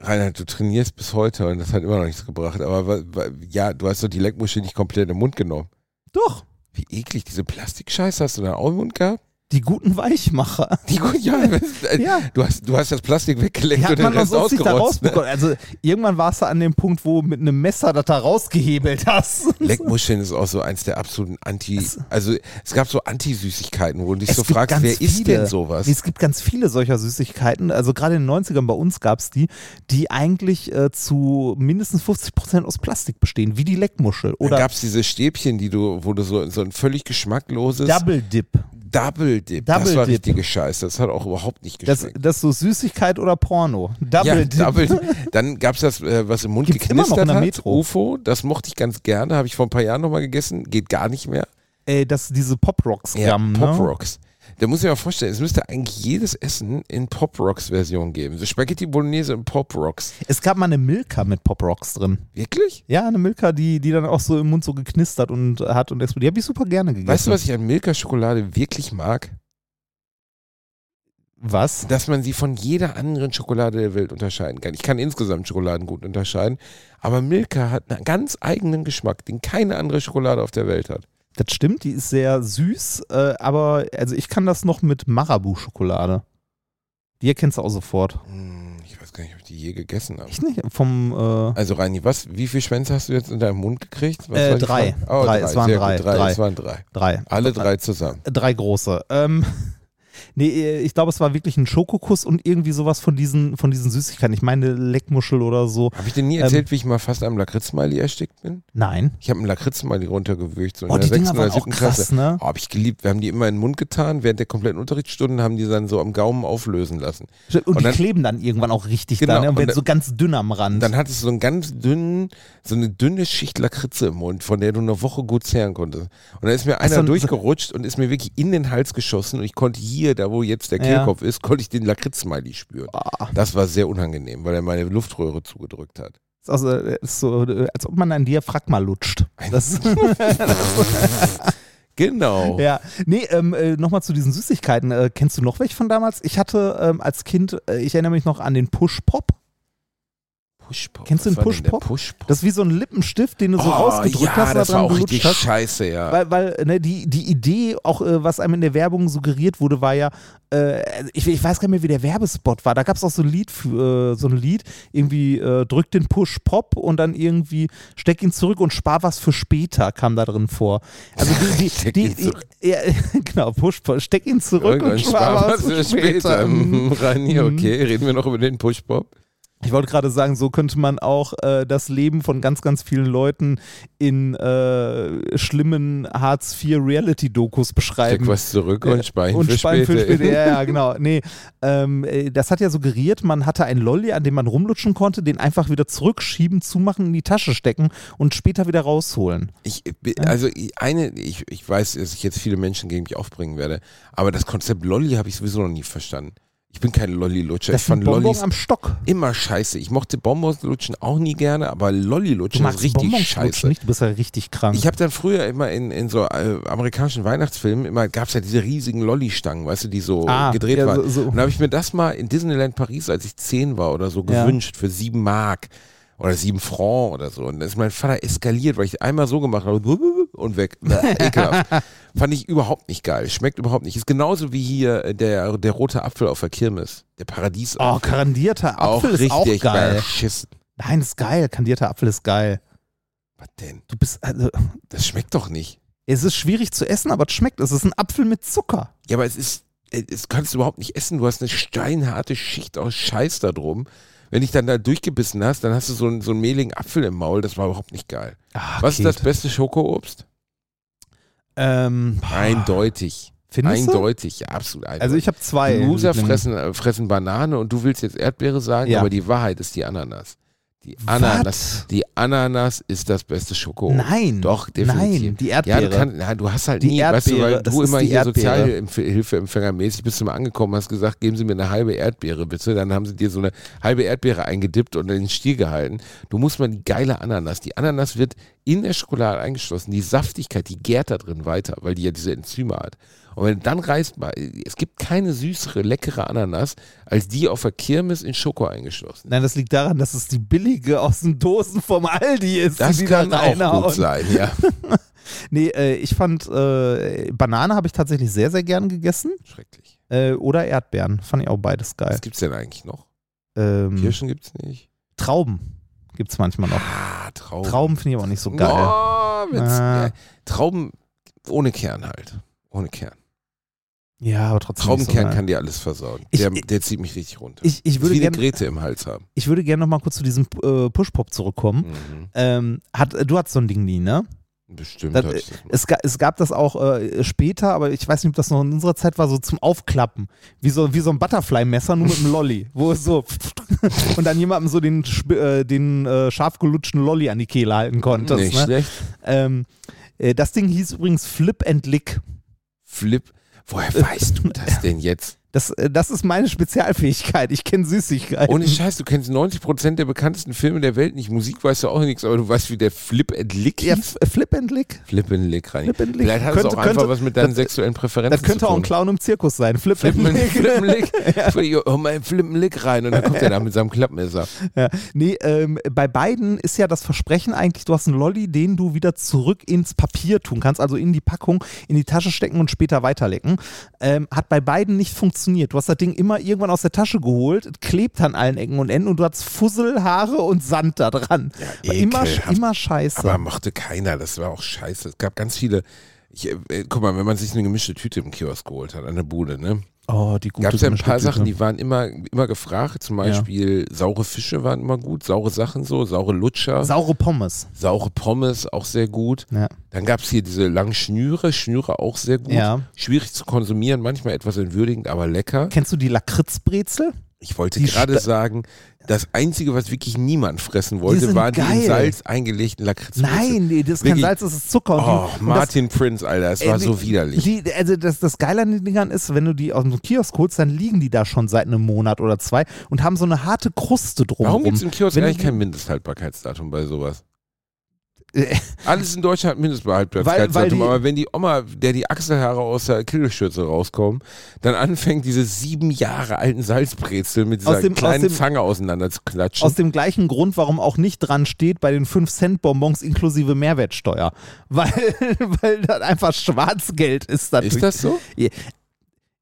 Reinhard, du trainierst bis heute und das hat immer noch nichts gebracht. Aber ja, du hast doch die Leckmuschel nicht komplett im Mund genommen. Doch. Wie eklig, diese Plastikscheiße hast du da auch im Mund gehabt? Die guten Weichmacher. Die, ja, äh, Ja. Du, hast, du hast das Plastik weggeleckt Die und den Rest sonst nicht da ausgerotzt. Ne? rausbekommen. Also irgendwann warst du an dem Punkt, wo mit einem Messer das da rausgehebelt hast. Leckmuscheln ist auch so eins der absoluten Anti... Es- Also es gab so Anti-Süßigkeiten, wo du dich so fragst, wer ist denn sowas? Es gibt ganz viele solcher Süßigkeiten. Also gerade in den 90ern bei uns gab es die, die eigentlich äh, zu mindestens 50 Prozent aus Plastik bestehen, wie die Leckmuschel. Oder Oder gab es diese Stäbchen, die du, wo du so, so ein völlig geschmackloses Double Dip. Double Dip. das Double war Dip. richtige Scheiße. Das hat auch überhaupt nicht Das, geschmeckt. das ist so Süßigkeit oder Porno. Double ja, Dip. Double Dip. Dann gab es das, äh, was im Mund Gibt's immer noch geknistert in der hat. Metro. UFO, das mochte ich ganz gerne. Habe ich vor ein paar Jahren nochmal gegessen. Geht gar nicht mehr. Ey, das diese Pop Rocks Ja, Gum, Pop ne? Rocks. Da muss ich mir vorstellen, es müsste eigentlich jedes Essen in Pop Rocks Version geben. So Spaghetti Bolognese in Pop Rocks. Es gab mal eine Milka mit Pop Rocks drin. Wirklich? Ja, eine Milka, die, die dann auch so im Mund so geknistert und hat und explodiert. Die habe ich super gerne gegessen. Weißt du, was ich an Milka-Schokolade wirklich mag? Was? Dass man sie von jeder anderen Schokolade der Welt unterscheiden kann. Ich kann insgesamt Schokoladen gut unterscheiden, aber Milka hat einen ganz eigenen Geschmack, den keine andere Schokolade auf der Welt hat. Das stimmt, die ist sehr süß, äh, aber also ich kann das noch mit Marabu-Schokolade. Die erkennst du auch sofort. Hm, Ich weiß gar nicht, ob ich die je gegessen habe. Ich nicht? Vom äh, Also Reini, was, wie viel Schwänze hast du jetzt in deinem Mund gekriegt? Äh, drei. Oh, Drei, es waren drei, drei. drei. Es waren drei. drei. Alle drei zusammen. Drei große. Ähm, nee, ich glaube, es war wirklich ein Schokokuss und irgendwie sowas von diesen, von diesen Süßigkeiten. Ich meine Leckmuschel oder so. Habe ich dir nie Ähm, erzählt, wie ich mal fast am Lakritz-Smiley erstickt bin? Nein. Ich habe einen Lakritz-Smiley runtergewürgt, so in Oh, der die Dinger sechsten oder waren auch siebten krass, Klasse. ne? Oh, habe ich geliebt. Wir haben die immer in den Mund getan. Während der kompletten Unterrichtsstunden haben die dann so am Gaumen auflösen lassen. Und, Und die dann- kleben dann irgendwann auch richtig Genau, da, ne? Und werden so ganz dünn am Rand. Dann hat es so einen ganz dünnen, so eine dünne Schicht Lakritze im Mund, von der du eine Woche gut zehren konntest. Und dann ist mir einer so ein- durchgerutscht und ist mir wirklich in den Hals geschossen und ich konnte hier, da wo jetzt der Ja. Kehlkopf ist, konnte ich den Lakritz-Smiley spüren. Ah, Das war sehr unangenehm, weil er meine Luftröhre zugedrückt hat. also, ist so, äh, als ob man ein Diaphragma lutscht. Das, Genau. ja, nee, ähm, äh, nochmal zu diesen Süßigkeiten. Äh, kennst du noch welche von damals? Ich hatte ähm, als Kind, äh, ich erinnere mich noch an den Push-Pop. Pushpop. Kennst du den Pushpop? Pushpop? Das ist wie so ein Lippenstift, den du so oh, rausgedrückt ja, hast und da das war dran auch gelutscht richtig hast. scheiße, ja. Weil, weil ne, die, die Idee, auch äh, was einem in der Werbung suggeriert wurde, war ja, äh, ich, ich weiß gar nicht mehr, wie der Werbespot war. Da gab es auch so ein Lied, äh, so ein Lied, irgendwie äh, drück den Push Pop und dann irgendwie steck ihn zurück und spar was für später, kam da drin vor. Also die, die, die, die, ja, genau, Push Pop, steck ihn zurück und, Irgendwann spar was für später. Mhm, Rani, Mhm. okay, reden wir noch über den Pushpop? Ich wollte gerade sagen, so könnte man auch äh, das Leben von ganz, ganz vielen Leuten in äh, schlimmen Hartz-IV-Reality-Dokus beschreiben. Steck was zurück und Spein und für Spein später. für später. Ja, ja, genau. Nee, ähm, äh, das hat ja suggeriert, man hatte einen Lolli, an dem man rumlutschen konnte, den einfach wieder zurückschieben, zumachen, in die Tasche stecken und später wieder rausholen. Ich, bin- also eine, ich, ich weiß, dass ich jetzt viele Menschen gegen mich aufbringen werde, aber das Konzept Lolli habe ich sowieso noch nie verstanden. Ich bin kein Lolli-Lutscher. Das Ich fand sind Bonbons Lollis am Stock. immer scheiße. Ich mochte Bonbons lutschen auch nie gerne, aber Du Lolli-lutschen ist richtig Bonbons scheiße. lutschen nicht? Du bist ja richtig krank. Ich habe dann früher immer in, in so äh, amerikanischen Weihnachtsfilmen immer gab es ja diese riesigen Lolli-Stangen, weißt du, die so Ah, gedreht ja, waren. so- so. Und habe ich mir das mal in Disneyland Paris, als ich zehn war oder so, Ja. gewünscht für sieben Mark oder sieben Franc oder so. Und dann ist mein Vater eskaliert, weil ich einmal so gemacht habe und weg. Ekelhaft. Fand ich überhaupt nicht geil. Schmeckt überhaupt nicht. Ist genauso wie hier äh, der, der rote Apfel auf der Kirmes. Der Paradies. oh, kandierter auch Apfel richtig ist auch geil. beschissen. Nein, ist geil. Kandierter Apfel ist geil. Was denn? Du bist, also, Das schmeckt doch nicht. es ist schwierig zu essen, aber es schmeckt. Es ist ein Apfel mit Zucker. Ja, aber es ist, es kannst du überhaupt nicht essen. Du hast eine steinharte Schicht aus Scheiß da drum. Wenn dich dann da durchgebissen hast, dann hast du so einen, so einen mehligen Apfel im Maul. Das war überhaupt nicht geil. Ah, Was ist Kate. das beste Schokoobst? Ähm, Eindeutig. Findest du? Eindeutig, ja, absolut eindeutig. Also ich habe zwei. Loser fressen, äh, fressen Banane und du willst jetzt Erdbeere sagen, Ja. aber die Wahrheit ist die Ananas. Die Ananas, die Ananas ist das beste Schokoobst. Nein. Doch, definitiv. Nein, die Ja, Erdbeere. du, kannst, ja, du hast halt Die nie, weißt du, weil Erdbeere, du immer hier Erdbeere. Sozialhilfeempfängermäßig bist du mal angekommen, hast gesagt, geben Sie mir eine halbe Erdbeere bitte. Dann haben sie dir so eine halbe Erdbeere eingedippt und in den Stiel gehalten. Du musst mal die geile Ananas. Die Ananas wird in der Schokolade eingeschlossen. Die Saftigkeit, die gärt da drin weiter, weil die ja diese Enzyme hat. Und wenn dann reißt, mal, es gibt keine süßere, leckere Ananas, als die auf der Kirmes in Schoko eingeschlossen. Nein, das liegt daran, dass es die billige aus den Dosen vom Aldi ist. Das die kann da auch gut sein, ja. Nee, äh, ich fand, äh, Banane habe ich tatsächlich sehr, sehr gern gegessen. Schrecklich. Äh, oder Erdbeeren. Fand ich auch beides geil. Was gibt's denn eigentlich noch? Ähm, Kirschen gibt's nicht. Trauben gibt es manchmal noch. Ah, Trauben. Trauben finde ich aber nicht so geil. Oh, ja, Trauben ohne Kern halt. Ohne Kern. Ja, aber trotzdem. nicht so kann dir alles versauen. Ich- der, der zieht mich richtig runter. Ich, ich würde gerne Grete im Hals haben. ich würde gerne noch mal kurz zu diesem äh, Push-Pop zurückkommen. Mhm. Ähm, hat, du hattest so ein Ding nie, ne? Bestimmt. Das, äh, es, es gab das auch äh, später, aber ich weiß nicht, ob das noch in unserer Zeit war, so zum Aufklappen. Wie so, wie so ein Butterfly-Messer, nur mit einem Lolli. Wo es so und dann jemandem so den, äh, den äh, scharf gelutschten Lolli an die Kehle halten konntest. Nicht ne? schlecht. ähm, äh, das Ding hieß übrigens Flip and Lick. Flip. Woher weißt du das denn jetzt? Das, äh, das ist meine Spezialfähigkeit. Ich kenne Süßigkeiten. Ohne Scheiß, du kennst 90% der bekanntesten Filme der Welt nicht. Musik weißt du auch nichts, aber du weißt, wie der Flip and Lick ja, hieß. F- Flip and Lick. Flip and Lick rein. Flip and Lick. Vielleicht hat es Könnte- auch einfach könnte- was mit deinen das- sexuellen Präferenzen Das könnte zu auch ein tun. Clown im Zirkus sein. Flip, Flip and and Lick. Flip and Lick. Ja. Oh, mein Flip and Lick rein und dann kommt er da mit seinem Klappmesser. Ja. Nee, ähm, bei beiden ist ja das Versprechen eigentlich, du hast einen Lolli, den du wieder zurück ins Papier tun kannst, also in die Packung, in die Tasche stecken und später weiterlecken. Ähm, hat bei beiden nicht funktioniert. Du hast das Ding immer irgendwann aus der Tasche geholt, klebt an allen Ecken und Enden und du hast Fussel, Haare und Sand da dran. War immer, immer scheiße. Aber mochte keiner, das war auch scheiße. Es gab ganz viele. Ich, äh, guck mal, wenn man sich eine gemischte Tüte im Kiosk geholt hat, an der Bude, ne? oh, die gute Gab es ja ein paar. Sachen, die waren immer, immer gefragt. Zum Beispiel saure Fische waren immer gut, saure Sachen so, saure Lutscher, Saure Pommes. saure Pommes auch sehr gut. Ja. Dann gab es hier diese langen Schnüre, Schnüre auch sehr gut. Ja. Schwierig zu konsumieren, manchmal etwas entwürdigend, aber lecker. Kennst du die Lakritzbrezel? Ich wollte gerade sagen, das Einzige, was wirklich niemand fressen wollte, waren die in geil. Salz eingelegten Lakritzbrezel. Nein, nee, das ist kein? Salz, das ist Zucker. Und Oh, die, und das, Martin Prince, Alter, es war Äh, so widerlich. Die, also das, das Geile an den Dingern ist, wenn du die aus dem Kiosk holst, dann liegen die da schon seit einem Monat oder zwei und haben so eine harte Kruste drumherum. Warum gibt es im Kiosk Wenn eigentlich kein Mindesthaltbarkeitsdatum bei sowas? Alles in Deutschland hat Weil- Mindesthaltbarkeitsdatum, weil die- aber wenn die Oma, der die Achselhaare aus der Killschürze rauskommen, dann anfängt, diese sieben Jahre alten Salzbrezel mit dieser dem- kleinen aus dem- Zange auseinander zu klatschen. Aus dem gleichen Grund, warum auch nicht dran steht bei den 5-Cent-Bonbons inklusive Mehrwertsteuer. Weil, weil das einfach Schwarzgeld ist. Ist das so?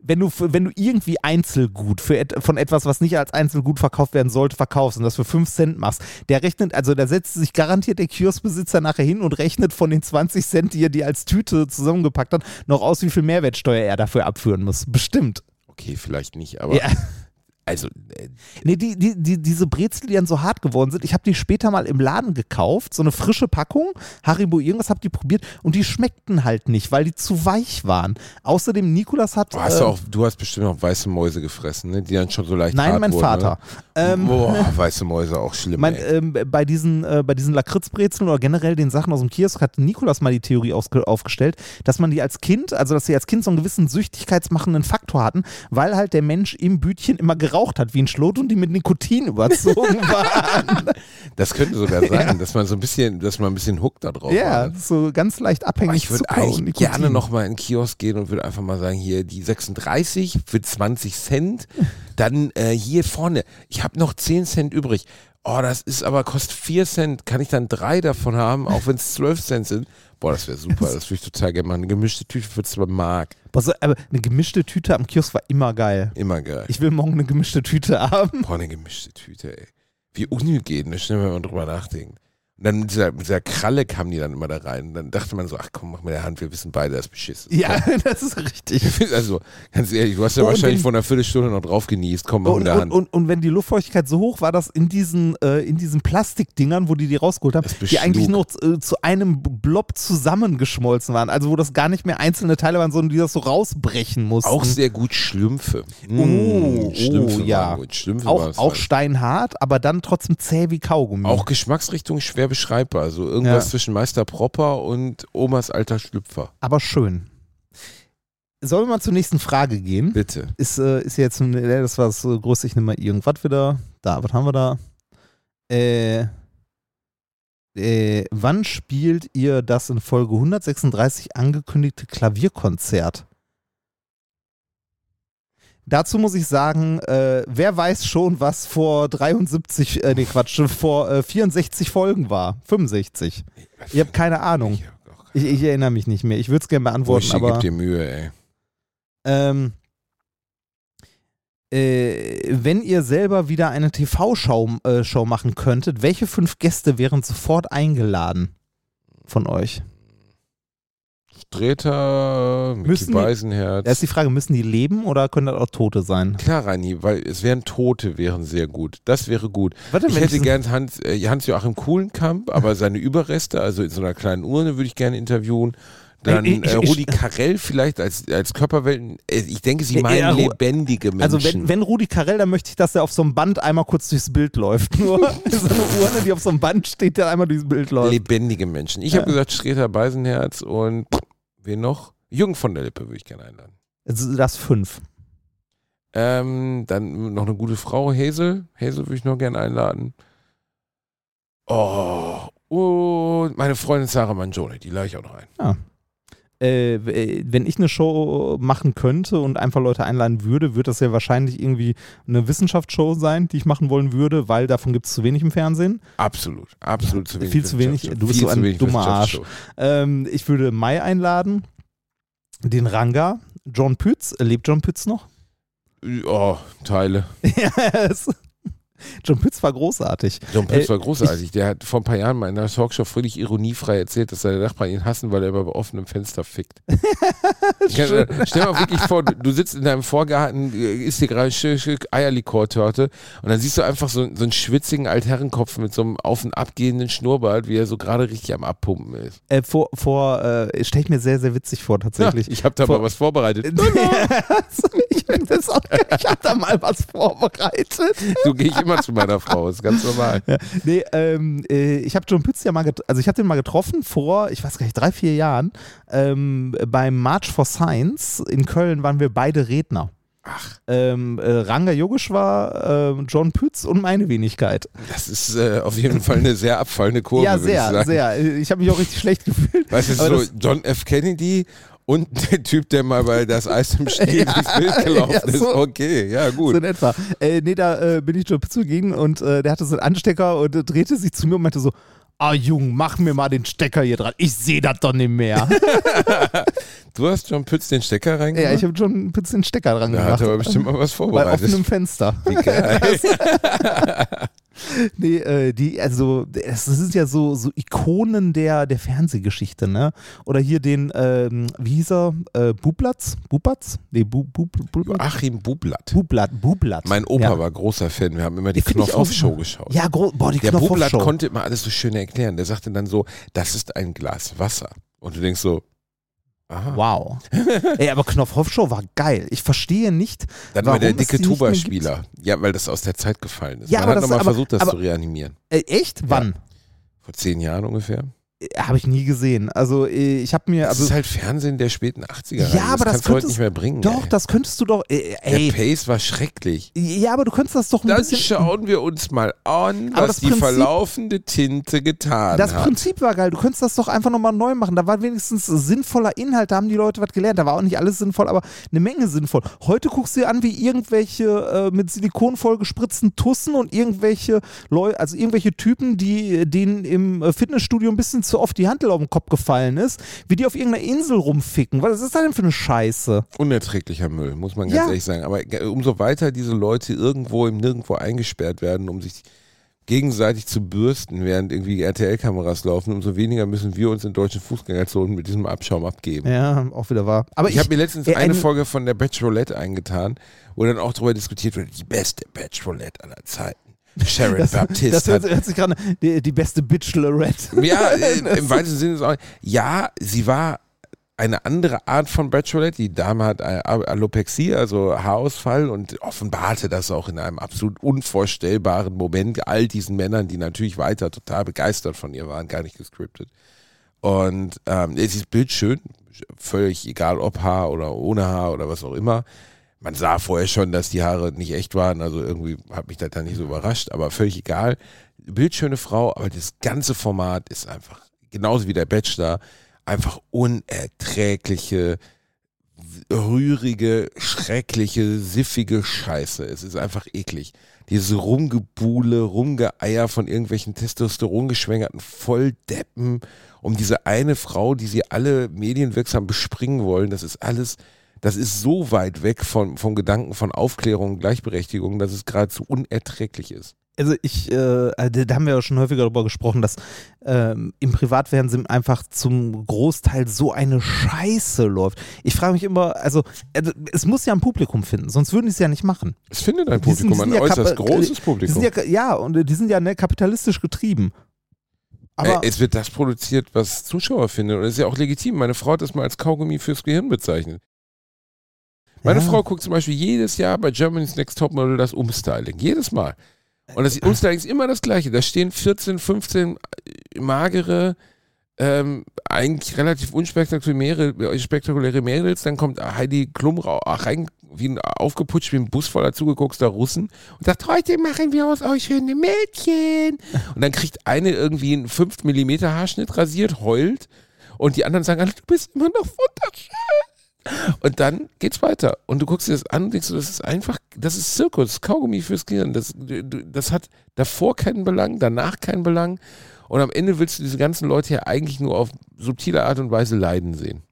Wenn du, wenn du irgendwie Einzelgut für et, von etwas, was nicht als Einzelgut verkauft werden sollte, verkaufst und das für 5 Cent machst, der rechnet, also da setzt sich garantiert der Kioskbesitzer nachher hin und rechnet von den 20 Cent, die er dir als Tüte zusammengepackt hat, noch aus, wie viel Mehrwertsteuer er dafür abführen muss. Bestimmt. Okay, vielleicht nicht, aber Ja. Also äh, Nee, die, die, die, diese Brezel, die dann so hart geworden sind, ich habe die später mal im Laden gekauft, so eine frische Packung, Haribo irgendwas, habe die probiert und die schmeckten halt nicht, weil die zu weich waren. Außerdem, Nikolas hat... du hast äh, auch, du hast bestimmt auch weiße Mäuse gefressen, ne? die dann schon so leicht Nein, hart mein wurden, Vater. Ähm, Ne? Boah, weiße Mäuse auch schlimm. Mein, ähm, bei diesen, äh, bei diesen Lakritzbrezeln oder generell den Sachen aus dem Kiosk hat Nikolas mal die Theorie aufgestellt, dass man die als Kind, also dass sie als Kind so einen gewissen süchtigkeitsmachenden Faktor hatten, weil halt der Mensch im Bütchen immer geraucht hat wie ein Schlot und die mit Nikotin überzogen waren. Das könnte sogar sein, dass man so ein bisschen, dass man ein bisschen Hook da drauf ja, hat. so ganz leicht abhängig ich würde eigentlich gerne nochmal in den Kiosk gehen und würde einfach mal sagen, hier die 36 für 20 Cent. Dann äh, hier vorne, ich habe noch 10 Cent übrig. Oh, das ist aber, kostet 4 Cent. Kann ich dann drei davon haben, auch wenn es 12 Cent sind? Boah, das wäre super. Das würde ich total gerne machen. Eine gemischte Tüte für 2 Mark. Boah, so, aber eine gemischte Tüte am Kiosk war immer geil. Immer geil. Ich will morgen eine gemischte Tüte haben. Boah, eine gemischte Tüte, ey. Wie unhygienisch, ne, wenn man drüber nachdenkt. Und dann mit dieser, mit dieser Kralle kamen die dann immer da rein. Und dann dachte man so, ach komm, mach mit der Hand, wir wissen beide, das ist beschissen. Ja, das ist richtig. Also, ganz ehrlich, du hast ja Oh, wahrscheinlich wenn- vor einer Viertelstunde noch drauf genießt. Komm, mach mit Und, der und, Hand. und, und wenn die Luftfeuchtigkeit so hoch war, dass in diesen, äh, in diesen Plastikdingern, wo die die rausgeholt haben, die eigentlich nur zu, äh, zu einem Blob zusammengeschmolzen waren. Also wo das gar nicht mehr einzelne Teile waren, sondern die das so rausbrechen mussten. Auch sehr gut Schlümpfe. Oh, Mm, Schlümpfe oh, ja. waren gut. Schlümpfe auch, auch steinhart, aber dann trotzdem zäh wie Kaugummi. auch Geschmacksrichtung schwer beschreibbar. So irgendwas Ja. zwischen Meister Propper und Omas alter Schlüpfer. aber schön. Sollen wir mal zur nächsten Frage gehen? Bitte. Ist, äh, ist jetzt, ein- äh, das war äh, größte, ich nehme mal irgendwas wieder. Da, was haben wir da? Äh, äh, wann spielt ihr das in Folge 136 angekündigte Klavierkonzert? Dazu muss ich sagen, äh, wer weiß schon, was vor 73, äh, nee Quatsch, vor äh, 64 Folgen war? 65. Ich habe keine Ahnung. Ich, Ich, erinnere mich nicht mehr. Ich würde es gerne beantworten, Buschi, aber. gib dir Mühe, ey. Ähm, äh, wenn ihr selber wieder eine TV-Show äh, machen könntet, welche fünf Gäste wären sofort eingeladen von euch? Streter, Mickey Müssen die- Beisenherz. Da ist die Frage, müssen die leben oder können das auch Tote sein? Klar, Reini, weil es wären Tote, wären sehr gut. Das wäre gut. Warte, Ich hätte gern Hans, äh, Hans-Joachim Kuhlenkamp, aber seine Überreste, also in so einer kleinen Urne, würde ich gerne interviewen. Dann ich- äh, ich- Rudi Carell vielleicht als, als Körperwelten. Äh, Ich denke, sie Äh, meinen äh, lebendige Menschen. Also wenn, wenn Rudi Carell, dann möchte ich, dass er auf so einem Band einmal kurz durchs Bild läuft. Nur so eine Urne, die auf so einem Band steht, der einmal durchs Bild läuft. lebendige Menschen. Ich Ja. habe gesagt, Streter Beisenherz und wen noch? Jürgen von der Lippe würde ich gerne einladen. Das fünf. Ähm, dann noch eine gute Frau, Hazel. Hazel würde ich noch gerne einladen. Oh, und meine Freundin Sarah Mangione, die lade ich auch noch ein. W- äh, wenn ich eine Show machen könnte und einfach Leute einladen würde, würde das ja wahrscheinlich irgendwie eine Wissenschaftsshow sein, die ich machen wollen würde, weil davon gibt es zu wenig im Fernsehen. Absolut, absolut zu wenig. Viel zu wenig. Du bist so ein dummer Arsch. Ähm, ich würde Mai einladen, den Ranga, John Pütz. Äh, Lebt John Pütz noch? Oh, Teile. ja, es- John Pütz war großartig. John Pütz Äh, war großartig. Der hat vor ein paar Jahren mal in einer Talkshow völlig ironiefrei erzählt, dass seine Nachbarn ihn hassen, weil er immer bei offenem Fenster fickt. Kann, äh, stell mal wirklich vor, du, du sitzt in deinem Vorgarten, äh, isst dir gerade ein Stück Eierlikörtorte und dann siehst du einfach so, so einen schwitzigen Altherrenkopf mit so einem auf und abgehenden Schnurrbart, wie er so gerade richtig am Abpumpen ist. Äh, vor, vor äh, stelle ich mir sehr, sehr witzig vor, tatsächlich. Ja, ich habe da Vor- mal was vorbereitet. ich habe hab da mal was vorbereitet. So gehe ich immer zu meiner Frau, ist ganz normal. Ja, nee, ähm, äh, ich habe John Pütz ja mal, also ich habe den mal getroffen vor, ich weiß gar nicht, drei, vier Jahren. Ähm, beim March for Science in Köln waren wir beide Redner. Ach, Ähm, äh, Ranga Yogeshwar, äh, John Pütz und meine Wenigkeit. das ist äh, auf jeden Fall eine sehr abfallende Kurve, ja, würde ich sehr, sehr. Ich habe mich auch richtig schlecht gefühlt. Weißt du, so John F. Kennedy und der Typ, der mal bei das Eis im Stiel Ja, durchs Bild gelaufen ja, ist. so. Okay, ja So gut. in etwa. Äh, nee, da äh, bin ich zugegen und äh, der hatte so einen Anstecker und äh, drehte sich zu mir und meinte so, ah Jung, mach mir mal den Stecker hier dran. Ich sehe das doch nicht mehr. Du hast John Pütz den Stecker reingemacht? ja, ich habe John Pütz den Stecker dran da gemacht. hat er aber bestimmt mal was Bei vorbereitet. offenem Fenster. Wie geil. Nee, äh, die, also, das sind ja so, so Ikonen der, der Fernsehgeschichte, ne? Oder hier den, ähm, wie hieß er? Äh, Bublatz? Bublatz? Nee, Bu, Bu, Bu, Bu, Joachim Bublatt. Bublatt, Bublatt. Mein Opa ja. war großer Fan. Wir haben immer die Knopf-Show geschaut. Ja, boah, die Der Bublatt konnte immer alles so schön erklären. Der sagte dann so, das ist ein Glas Wasser. Und du denkst so, aha. Wow. Ey, aber Knopfhoff-Show war geil. Ich verstehe nicht. Dann warum war der dicke Tuba-Spieler. Ja, weil das aus der Zeit gefallen ist. Ja, Man aber hat nochmal versucht, das aber- zu reanimieren. Äh, echt? Wann? Vor zehn Jahren ungefähr. Habe ich nie gesehen. Also, äh, ich habe mir. Das Also, ist halt Fernsehen der späten 80er. Ja, aber das kannst du heute nicht mehr bringen. doch, ey. das könntest du doch. Äh, Der ey, Pace war schrecklich. ja, aber du könntest das doch ein Dann bisschen. schauen wir uns mal an, Aber was das die Prinzip- verlaufende Tinte getan Das hat. Prinzip war geil. Du könntest das doch einfach nochmal neu machen. Da war wenigstens sinnvoller Inhalt. Da haben die Leute was gelernt. Da war auch nicht alles sinnvoll, aber eine Menge sinnvoll. Heute guckst du dir an, wie irgendwelche äh, mit Silikon vollgespritzten Tussen und irgendwelche Leute, also irgendwelche Typen, die denen im äh, Fitnessstudio ein bisschen zu oft die Handel auf den Kopf gefallen ist, wie die auf irgendeiner Insel rumficken. Was ist das denn für eine Scheiße? Unerträglicher Müll, muss man ganz Ja. ehrlich sagen. Aber ge- umso weiter diese Leute irgendwo im Nirgendwo eingesperrt werden, um sich gegenseitig zu bürsten, während irgendwie RTL-Kameras laufen, umso weniger müssen wir uns in deutschen Fußgängerzonen mit diesem Abschaum abgeben. Ja, auch wieder wahr. Aber Ich habe mir letztens äh, eine ein- Folge von der Bachelorette eingetan, wo dann auch darüber diskutiert wird, die beste Bachelorette aller Zeiten. Sharon das, Baptiste das hört, hat hört sich gerade die, die beste Bachelorette. Ja, äh, im weitesten Sinne ist auch. Ja, sie war eine andere Art von Bachelorette. Die Dame hat äh, Alopexie, also Haarausfall und offenbarte das auch in einem absolut unvorstellbaren Moment all diesen Männern, die natürlich weiter total begeistert von ihr waren, gar nicht gescriptet. Und ähm, es ist bildschön, völlig egal ob Haar oder ohne Haar oder was auch immer. Man sah vorher schon, dass die Haare nicht echt waren, also irgendwie hat mich das dann nicht so überrascht, aber völlig egal. Bildschöne Frau, aber das ganze Format ist einfach, genauso wie der Bachelor, einfach unerträgliche, rührige, schreckliche, siffige Scheiße. Es ist einfach eklig. Dieses Rumgebuhle, Rumgeeier von irgendwelchen testosterongeschwängerten Volldeppen um diese eine Frau, die sie alle medienwirksam bespringen wollen. Das ist alles, das ist so weit weg von, vom Gedanken von Aufklärung und Gleichberechtigung, dass es geradezu unerträglich ist. Also ich, äh, da haben wir ja schon häufiger darüber gesprochen, dass ähm, im Privatfernsehen einfach zum Großteil so eine Scheiße läuft. Ich frage mich immer, also, also es muss ja ein Publikum finden, sonst würden die es ja nicht machen. Es findet ein Publikum, sind ein ja äußerst großes Publikum. ja, ja, und äh, die sind ja ne, kapitalistisch getrieben. Aber äh, es wird das produziert, was Zuschauer finden. Und das ist ja auch legitim. Meine Frau hat das mal als Kaugummi fürs Gehirn bezeichnet. Meine Ja. Frau guckt zum Beispiel jedes Jahr bei Germany's Next Topmodel das Umstyling. Jedes Mal. Und das Umstyling ist immer das gleiche. Da stehen 14, 15 magere, ähm, eigentlich relativ unspektakuläre spektakuläre Mädels. Dann kommt Heidi Klum ra- rein, wie ein aufgeputscht, wie ein Bus voller zugeguckster Russen und sagt, heute machen wir aus euch schöne Mädchen. Und dann kriegt eine irgendwie einen 5 mm Haarschnitt rasiert, heult. Und die anderen sagen, du bist immer noch wunderschön. Und dann geht's weiter. Und du guckst dir das an und denkst, das ist einfach, das ist Zirkus, Kaugummi fürs Gehirn. Das, das hat davor keinen Belang, danach keinen Belang. Und am Ende willst du diese ganzen Leute ja eigentlich nur auf subtile Art und Weise leiden sehen.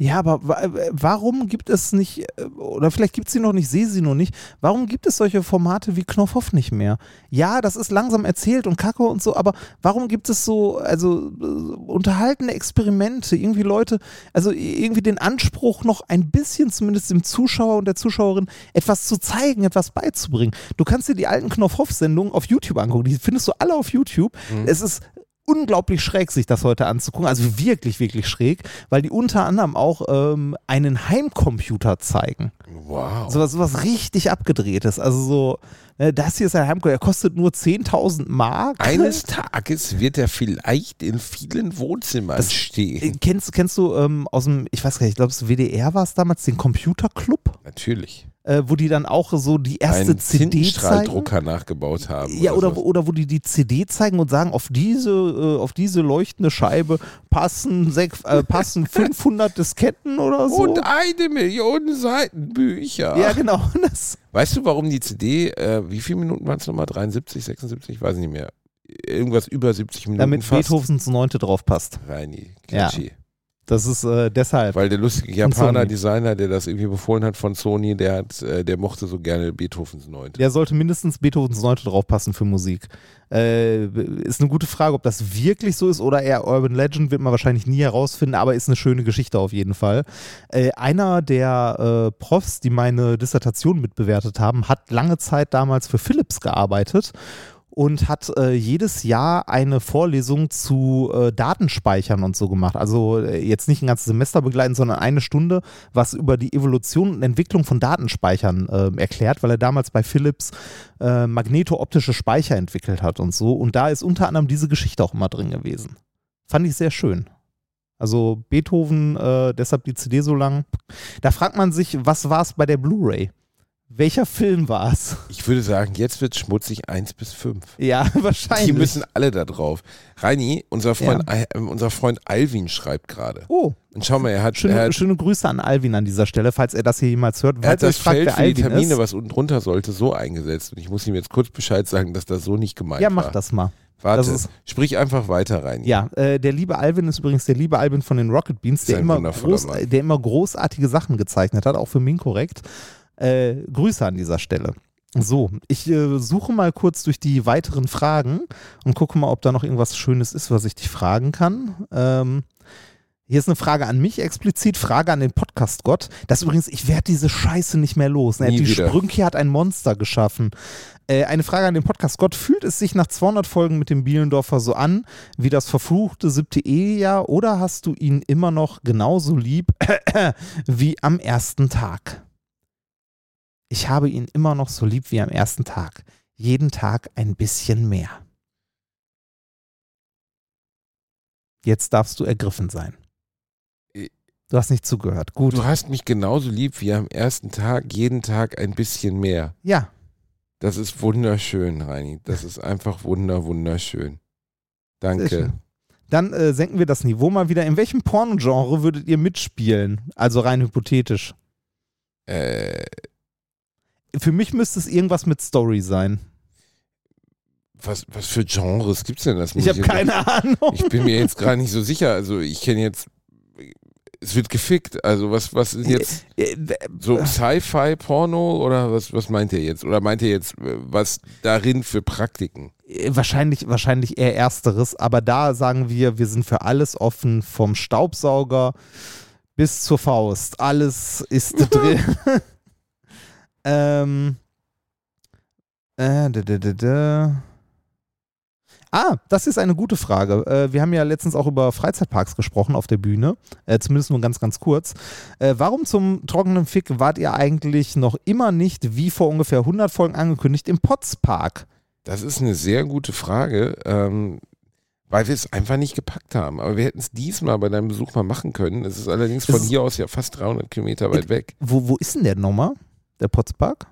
Ja, aber äh, warum gibt es nicht, äh, oder vielleicht gibt es sie noch nicht, sehe sie noch nicht, warum gibt es solche Formate wie Knopfhoff nicht mehr? Ja, das ist langsam erzählt und kacke und so, aber warum gibt es so, also äh, unterhaltende Experimente, irgendwie Leute, also irgendwie den Anspruch, noch ein bisschen zumindest dem Zuschauer und der Zuschauerin etwas zu zeigen, etwas beizubringen? Du kannst dir die alten Knopfhoff-Sendungen auf YouTube angucken, die findest du alle auf YouTube. Es ist unglaublich schräg, sich das heute anzugucken. Also wirklich, wirklich schräg, weil die unter anderem auch ähm, einen Heimcomputer zeigen. Wow. Sowas, sowas richtig abgedrehtes. Also so, ne, das hier ist ein Heimcomputer, der kostet nur 10.000 Mark. Eines Tages wird er vielleicht in vielen Wohnzimmern Das- Äh, stehen. Kennst, kennst du ähm, aus dem, ich weiß gar nicht, ich glaube, das WDR war es damals, den Computerclub, Natürlich. Äh, wo die dann auch so die erste Einen CD zeigen? Nachgebaut haben. Ja, oder, sowas. oder wo die die CD zeigen und sagen, auf diese, äh, auf diese leuchtende Scheibe passen, sech, äh, passen 500 Disketten oder so. Und eine Million Seiten Bücher. ja, genau. Das, Weißt du, warum die CD, äh, wie viele Minuten waren es nochmal? 73, 76? Ich weiß nicht mehr. Irgendwas über 70 Minuten damit fast. Beethovens Neunte drauf passt. Reini, Ja. Das ist äh, deshalb. Weil der lustige. Japaner-Designer, der das irgendwie befohlen hat von Sony, der hat, äh, der mochte so gerne Beethovens Neunte. Der sollte mindestens Beethovens Neunte drauf passen für Musik. Äh, ist eine gute Frage, ob das wirklich so ist oder eher Urban Legend, wird man wahrscheinlich nie herausfinden, aber ist eine schöne Geschichte auf jeden Fall. Äh, einer der äh, Profs, die meine Dissertation mitbewertet haben, hat lange Zeit damals für Philips gearbeitet und hat äh, jedes Jahr eine Vorlesung zu äh, Datenspeichern und so gemacht. Also äh, jetzt nicht ein ganzes Semester begleiten, sondern eine Stunde, was über die Evolution und Entwicklung von Datenspeichern äh, erklärt, weil er damals bei Philips äh, magneto-optische Speicher entwickelt hat und so. Und da ist unter anderem diese Geschichte auch immer drin gewesen. Fand ich sehr schön. Also Beethoven, äh, deshalb die CD so lang. Da fragt man sich, was war es bei der Blu-ray? Welcher Film war es? Ich würde sagen, jetzt wird schmutzig 1 bis 5. Ja, wahrscheinlich. Die müssen alle da drauf. Reini, unser Freund, Al- äh, unser Freund Alvin schreibt gerade. Oh, Und schau mal, er hat, schöne, er hat, schöne Grüße an Alvin an dieser Stelle, falls er das hier jemals hört. er hat das euch Feld für die Alvin Termine, ist. was unten drunter sollte, so eingesetzt. Und ich muss ihm jetzt kurz Bescheid sagen, dass das so nicht gemeint Ja, war. mach das mal. Warte, sprich einfach weiter rein. Ja, äh, der liebe Alvin ist übrigens der liebe Alvin von den Rocket Beans, der immer, groß, der immer großartige Sachen gezeichnet hat, auch für Minkorrekt. Äh, Grüße an dieser Stelle. So, ich äh, suche mal kurz durch die weiteren Fragen und gucke mal, ob da noch irgendwas Schönes ist, was ich dich fragen kann. Ähm, hier ist eine Frage an mich explizit, Frage an den Podcast-Gott. Das ist übrigens, ich werde diese Scheiße nicht mehr los. Ne? Die wieder. Sprünke hat ein Monster geschaffen. Äh, eine Frage an den Podcast-Gott. Fühlt es sich nach 200 Folgen mit dem Bielendorfer so an, wie das verfluchte siebte Ehejahr, oder hast du ihn immer noch genauso lieb wie am ersten Tag? Ich habe ihn immer noch so lieb wie am ersten Tag. Jeden Tag ein bisschen mehr. Jetzt darfst du ergriffen sein. Äh, Du hast nicht zugehört. Gut. Du hast mich genauso lieb wie am ersten Tag, jeden Tag ein bisschen mehr. Ja, Das ist wunderschön, Reini. Das ist einfach wunder, wunderschön. Danke. Dann äh, senken wir das Niveau mal wieder. In welchem Pornogenre würdet ihr mitspielen? Also rein hypothetisch. Äh, Für mich müsste es irgendwas mit Story sein. was, was für Genres gibt's denn das? Ich habe jetzt- keine Ahnung. Ich bin mir jetzt gar nicht so sicher. Also ich kenne jetzt Es wird gefickt. Also was, was ist jetzt Äh, so Sci-Fi-Porno oder was, was meint ihr jetzt? Oder meint ihr jetzt, äh, was darin für Praktiken? äh, Wahrscheinlich, wahrscheinlich eher Ersteres, aber da sagen wir, wir sind für alles offen, vom Staubsauger bis zur Faust. Alles ist drin. Ähm, äh, da, da, da, da. Ah, das ist eine gute Frage. Äh, wir haben ja letztens auch über Freizeitparks gesprochen auf der Bühne, äh, zumindest nur ganz, ganz kurz. Äh, warum zum trockenen Fick wart ihr eigentlich noch immer nicht, wie vor ungefähr 100 Folgen angekündigt, im Potspark? Das ist eine sehr gute Frage, ähm, weil wir es einfach nicht gepackt haben. Aber wir hätten es diesmal bei deinem Besuch mal machen können. Es ist allerdings von ist- hier aus ja fast 300 Kilometer weit weg. Wo, wo ist denn der nochmal? Der Potspark?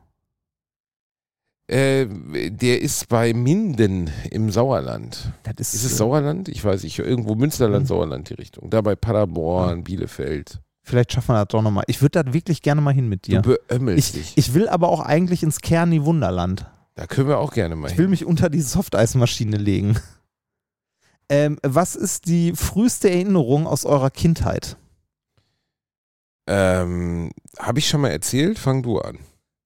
Äh, der ist bei Minden im Sauerland. Ist, Ist es Sauerland? Ich weiß nicht. Irgendwo Münsterland, Mhm. Sauerland die Richtung. Da bei Paderborn, Bielefeld. Vielleicht schaffen wir das doch nochmal. Ich würde da wirklich gerne mal hin mit dir. Du beömmelst dich. Ich, ich will aber auch eigentlich ins Kerni Wunderland. Da können wir auch gerne mal Ich will hin. mich unter die Softeismaschine legen. Ähm, was ist die früheste Erinnerung aus eurer Kindheit? Ähm, Habe ich schon mal erzählt? Fang du an.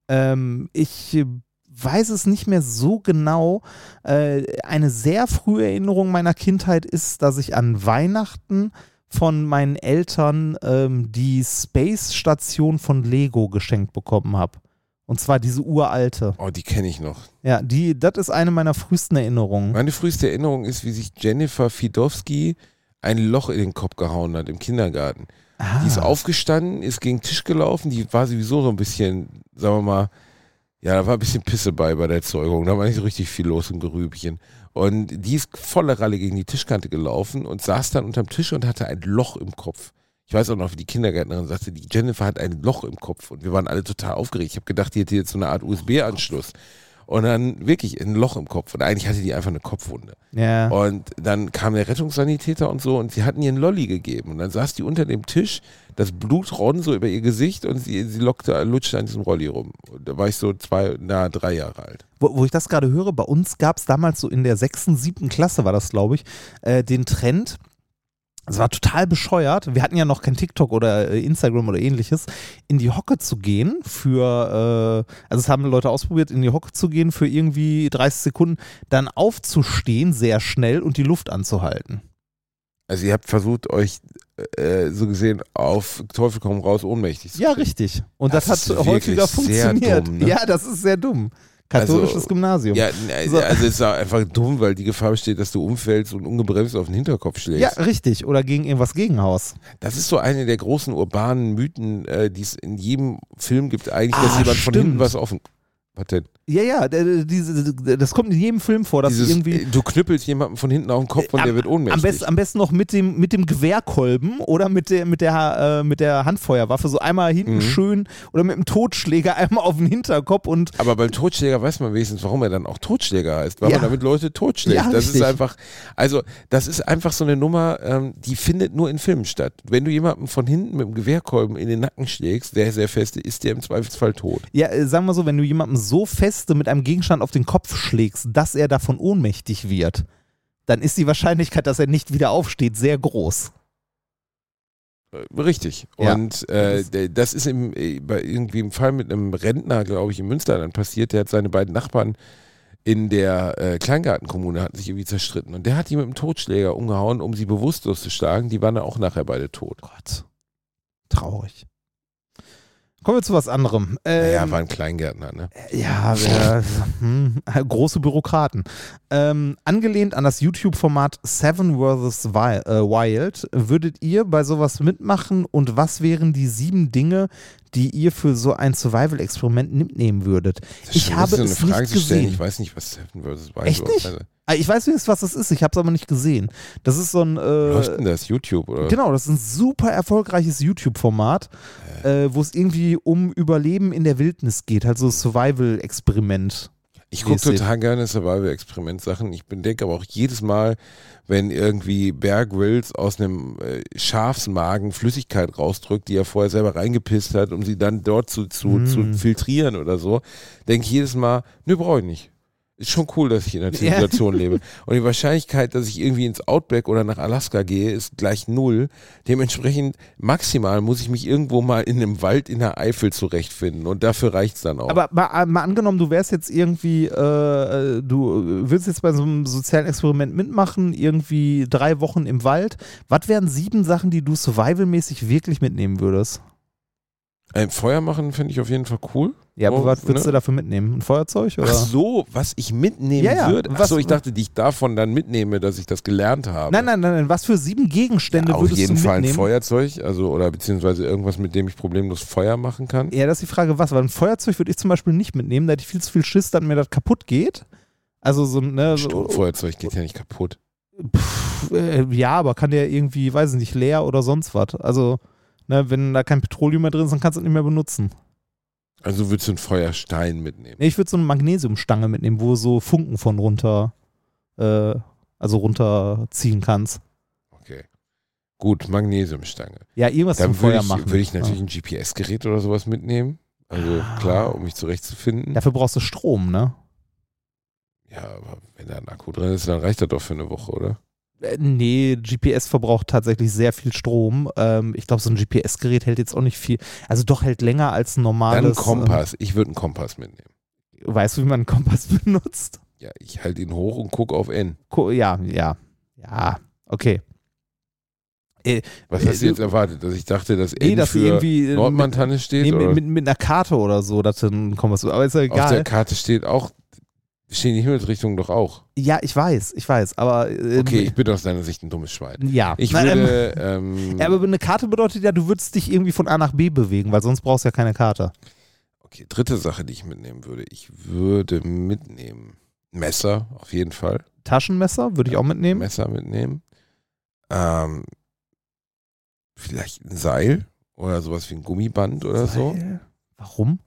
Ähm, ich weiß es nicht mehr so genau. Äh, eine sehr frühe Erinnerung meiner Kindheit ist, dass ich an Weihnachten von meinen Eltern ähm, die Space Station von Lego geschenkt bekommen habe. Und zwar diese uralte. Oh, die kenne ich noch. Ja, die, das ist eine meiner frühesten Erinnerungen. Meine früheste Erinnerung ist, wie sich Jennifer Fidowski ein Loch in den Kopf gehauen hat im Kindergarten. Ah, Die ist aufgestanden, ist gegen den Tisch gelaufen, die war sowieso so ein bisschen, sagen wir mal, ja, da war ein bisschen Pisse bei bei der Zeugung. Da war nicht so richtig viel los im Gerübchen. Und die ist volle Ralle gegen die Tischkante gelaufen und saß dann unterm Tisch und hatte ein Loch im Kopf. Ich weiß auch noch, wie die Kindergärtnerin sagte, die Jennifer hat ein Loch im Kopf und wir waren alle total aufgeregt. Ich habe gedacht, die hätte jetzt so eine Art USB-Anschluss. Und dann wirklich ein Loch im Kopf. Und eigentlich hatte die einfach eine Kopfwunde. ja. Und dann kam der Rettungssanitäter und so und sie hatten ihr einen Lolli gegeben. Und dann saß die unter dem Tisch, das Blut rann so über ihr Gesicht und sie, sie lockte, lutschte an diesem Rolli rum. Und da war ich so zwei, na, drei Jahre alt. Wo, wo ich das gerade höre, bei uns gab es damals so in der sechsten, siebten Klasse war das, glaube ich, äh, den Trend. Es war total bescheuert. Wir hatten ja noch kein TikTok oder äh, Instagram oder ähnliches, in die Hocke zu gehen für, äh, also es haben Leute ausprobiert, in die Hocke zu gehen für irgendwie 30 Sekunden, dann aufzustehen sehr schnell und die Luft anzuhalten. Also ihr habt versucht, euch äh, so gesehen auf Teufel komm raus ohnmächtig zu Ja, kriegen. richtig. Und Das das, hat häufiger funktioniert. dumm, ne? Ja, das ist sehr dumm. Katholisches Also, Gymnasium. Ja, So. also es ist einfach dumm, weil die Gefahr besteht, dass du umfällst und ungebremst auf den Hinterkopf schlägst. Ja, richtig. Oder gegen irgendwas Gegenhaus. Das ist so eine der großen urbanen Mythen, äh, die es in jedem Film gibt, eigentlich, Ah, dass jemand von stimmt. hinten was offen. Was denn? Ja, ja, das kommt in jedem Film vor, dass Dieses, irgendwie. äh, du knüppelst jemanden von hinten auf den Kopf und am, der wird ohnmächtig. am, besten, am besten noch mit dem, mit dem Gewehrkolben oder mit der, mit, der, äh, mit der Handfeuerwaffe. So einmal hinten Mhm. schön oder mit dem Totschläger einmal auf den Hinterkopf und. Aber beim Totschläger weiß man wenigstens, warum er dann auch Totschläger heißt, weil Ja. man damit Leute totschlägt. Ja, das ist richtig. einfach, also das ist einfach so eine Nummer, ähm, die findet nur in Filmen statt. Wenn du jemanden von hinten mit dem Gewehrkolben in den Nacken schlägst, der sehr feste, ist der im Zweifelsfall tot. Ja, äh, sagen wir so, wenn du jemandem so feste mit einem Gegenstand auf den Kopf schlägst, dass er davon ohnmächtig wird, dann ist die Wahrscheinlichkeit, dass er nicht wieder aufsteht, sehr groß. Äh, Richtig. Ja. Und äh, das ist im, äh, bei irgendwie im Fall mit einem Rentner, glaube ich, in Münsterland passiert. Der hat seine beiden Nachbarn in der äh, Kleingartenkommune hatten sich irgendwie zerstritten. Und der hat die mit dem Totschläger umgehauen, um sie bewusstlos zu schlagen. Die waren dann auch nachher beide tot. Gott. Traurig. Kommen wir zu was anderem. Ähm, Naja, war ein Kleingärtner, ne? Ja, wir, hm, große Bürokraten. Ähm, angelehnt an das YouTube-Format Seven vs. Äh, Wild, würdet ihr bei sowas mitmachen und was wären die sieben Dinge, die ihr für so ein Survival-Experiment mitnehmen würdet? Ist Ich habe lustig, es eine Frage nicht zu stellen. gesehen. Ich weiß nicht, was Seven vs. Wild Echt nicht? ist. Ah, Ich weiß wenigstens, was das ist, ich habe es aber nicht gesehen. Das ist so ein. Äh, denn das? YouTube oder? Genau, das ist ein super erfolgreiches YouTube-Format, äh, wo es irgendwie um Überleben in der Wildnis geht, halt so Survival-Experiment. Ich gucke total gerne Survival-Experiment-Sachen. Ich denke aber auch jedes Mal, wenn irgendwie Bear Grylls aus einem äh, Schafsmagen Flüssigkeit rausdrückt, die er vorher selber reingepisst hat, um sie dann dort zu, zu, Mm. zu filtrieren oder so, denke ich jedes Mal, nö, brauche ich nicht. Ist schon cool, dass ich in der Ja. Zivilisation lebe. Und die Wahrscheinlichkeit, dass ich irgendwie ins Outback oder nach Alaska gehe, ist gleich null. Dementsprechend maximal muss ich mich irgendwo mal in einem Wald in der Eifel zurechtfinden. Und dafür reicht's dann auch. Aber mal, mal angenommen, du wärst jetzt irgendwie, äh, äh, du willst jetzt bei so einem sozialen Experiment mitmachen, irgendwie drei Wochen im Wald. Was wären sieben Sachen, die du survivalmäßig wirklich mitnehmen würdest? Ein Feuer machen finde ich auf jeden Fall cool. Ja, aber Oh, was würdest ne? du dafür mitnehmen? Ein Feuerzeug? Oder? Ach so, was ich mitnehmen Ja, ja. würde. Ach Was- so, ich dachte, die ich davon dann mitnehme, dass ich das gelernt habe. Nein, nein, nein, nein. Was für sieben Gegenstände Ja, auf würdest jeden du Fall ein mitnehmen? Feuerzeug, also oder beziehungsweise irgendwas, mit dem ich problemlos Feuer machen kann. Ja, das ist die Frage, was? Weil ein Feuerzeug würde ich zum Beispiel nicht mitnehmen, da hätte ich viel zu viel Schiss, dass mir das kaputt geht. Also so, ne, so, Sturmfeuerzeug geht ja nicht kaputt. Pff, äh, ja, aber kann der irgendwie, weiß ich nicht, leer oder sonst was. Also, ne, wenn da kein Petroleum mehr drin ist, dann kannst du es nicht mehr benutzen. Also würdest du einen Feuerstein mitnehmen. Nee, ich würde so eine Magnesiumstange mitnehmen, wo du so Funken von runter, äh, also runterziehen kannst. Okay. Gut, Magnesiumstange. Ja, irgendwas Dann zum Feuer ich, machen. würde ich natürlich ein GPS-Gerät oder sowas mitnehmen. Also Ah. klar, um mich zurechtzufinden. Dafür brauchst du Strom, ne? Ja, aber wenn da ein Akku drin ist, dann reicht das doch für eine Woche, oder? Äh, Nee, GPS verbraucht tatsächlich sehr viel Strom. Ähm, ich glaube, so ein GPS-Gerät hält jetzt auch nicht viel. Also doch hält länger als ein Dann normales. ein Kompass. Ich würde einen Kompass mitnehmen. Äh, weißt du, wie man einen Kompass benutzt? Ja, ich halte ihn hoch und gucke auf N. Ja, ja, ja, okay. Was Äh, hast du jetzt erwartet? Dass ich dachte, dass Nee, N dass für irgendwie äh, Nordmantanne mit, steht? nee, oder? mit, mit, mit einer Karte oder so, dass du einen Kompass. Aber ist ja auf der egal. Karte steht auch, stehen die Himmelsrichtungen doch auch. Ja, ich weiß, ich weiß, aber. Äh, Okay, ich bin aus deiner Sicht ein dummes Schwein. ja. Ich Nein, ähm, würde, ähm, ja, aber eine Karte bedeutet ja, du würdest dich irgendwie von A nach B bewegen, weil sonst brauchst du ja keine Karte. okay, dritte Sache, die ich mitnehmen würde. Ich würde mitnehmen Messer, auf jeden Fall. Taschenmesser würde ich auch mitnehmen. Messer mitnehmen. Ähm, vielleicht ein Seil oder sowas wie ein Gummiband oder so. Seil? Warum?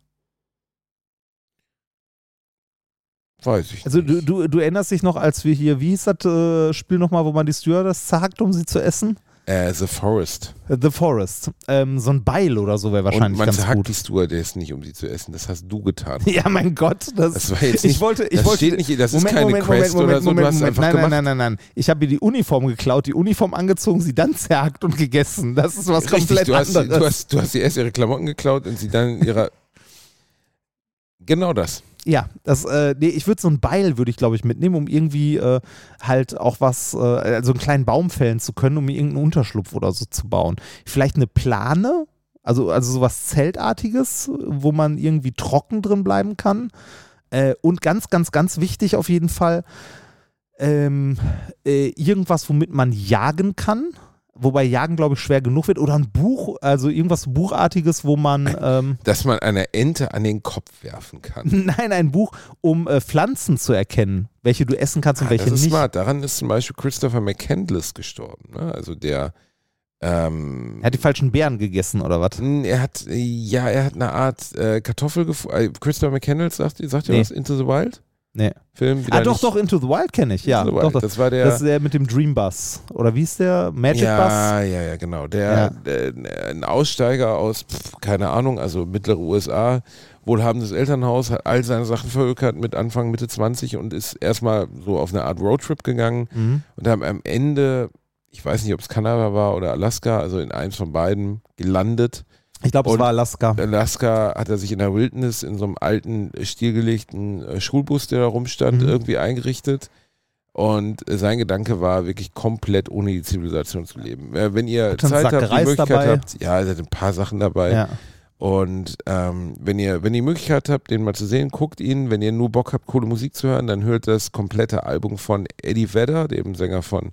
Weiß ich Also du, nicht. du, du erinnerst dich noch, als wir hier, wie hieß das äh, Spiel nochmal, wo man die Stewardess zerhackt, um sie zu essen? Äh, The Forest. Äh, The Forest. Ähm, so ein Beil oder so wäre Und wahrscheinlich man ganz zerhackt gut. die Stewardess nicht, um sie zu essen. Das hast du getan. Ja, mein Gott, das, Das war jetzt ich nicht, wollte, ich das wollte, steht nicht, das ist Moment, keine Moment, Quest Moment, oder so, Moment, du hast Moment, einfach nein, gemacht. nein, nein, nein, nein. Ich habe mir die Uniform geklaut, die Uniform angezogen, sie dann zerhackt und gegessen. Das ist was Richtig, komplett du hast, anderes. du, hast, du hast ihr erst ihre Klamotten geklaut und sie dann ihrer. Genau das. Ja, das, äh, nee, ich würde so ein Beil, würde ich glaube ich mitnehmen, um irgendwie äh, halt auch was, äh, also einen kleinen Baum fällen zu können, um irgendeinen Unterschlupf oder so zu bauen. Vielleicht eine Plane, also, also sowas Zeltartiges, wo man irgendwie trocken drin bleiben kann. Äh, und ganz, ganz, ganz wichtig auf jeden Fall, ähm, äh, irgendwas, womit man jagen kann. Wobei Jagen, glaube ich, schwer genug wird. Oder ein Buch, also irgendwas Buchartiges, wo man. Ähm, Dass man einer Ente an den Kopf werfen kann. Nein, ein Buch, um äh, Pflanzen zu erkennen, welche du essen kannst und Ah, welche das ist nicht. smart. Daran ist zum Beispiel Christopher McCandless gestorben. Ne? Also der. Ähm, Er hat die falschen Beeren gegessen oder was? er hat, ja, er hat eine Art äh, Kartoffel gefunden. Äh, Christopher McCandless, sagt, sagt ihr Nee. was? Into the Wild? Nee. Film? Ah, doch, doch, Into the Wild kenne ich, ja. Doch. Das war der. Das ist der mit dem Dream Bus. Oder wie ist der? Magic ja, ja, ja, genau. Der, Ja. der ein Aussteiger aus, pf, keine Ahnung, also mittlere USA, wohlhabendes Elternhaus, hat all seine Sachen verhökert mit Anfang, Mitte 20 und ist erstmal so auf eine Art Roadtrip gegangen Bus? Mhm. und haben am Ende, ich weiß nicht, ob es Kanada war oder Alaska, also in eins von beiden gelandet. Ich glaube, es war Alaska. Alaska hat er sich in der Wilderness in so einem alten, stilgelegten äh, Schulbus, der da rumstand, Mhm. irgendwie eingerichtet. Und äh, sein Gedanke war, wirklich komplett ohne die Zivilisation zu leben. Äh, Wenn ihr einen Zeit habt, die Möglichkeit dabei. habt, ja, er hat ein paar Sachen dabei. Ja. Und ähm, wenn ihr, wenn ihr die Möglichkeit habt, den mal zu sehen, guckt ihn. Wenn ihr nur Bock habt, coole Musik zu hören, dann hört das komplette Album von Eddie Vedder, dem Sänger von,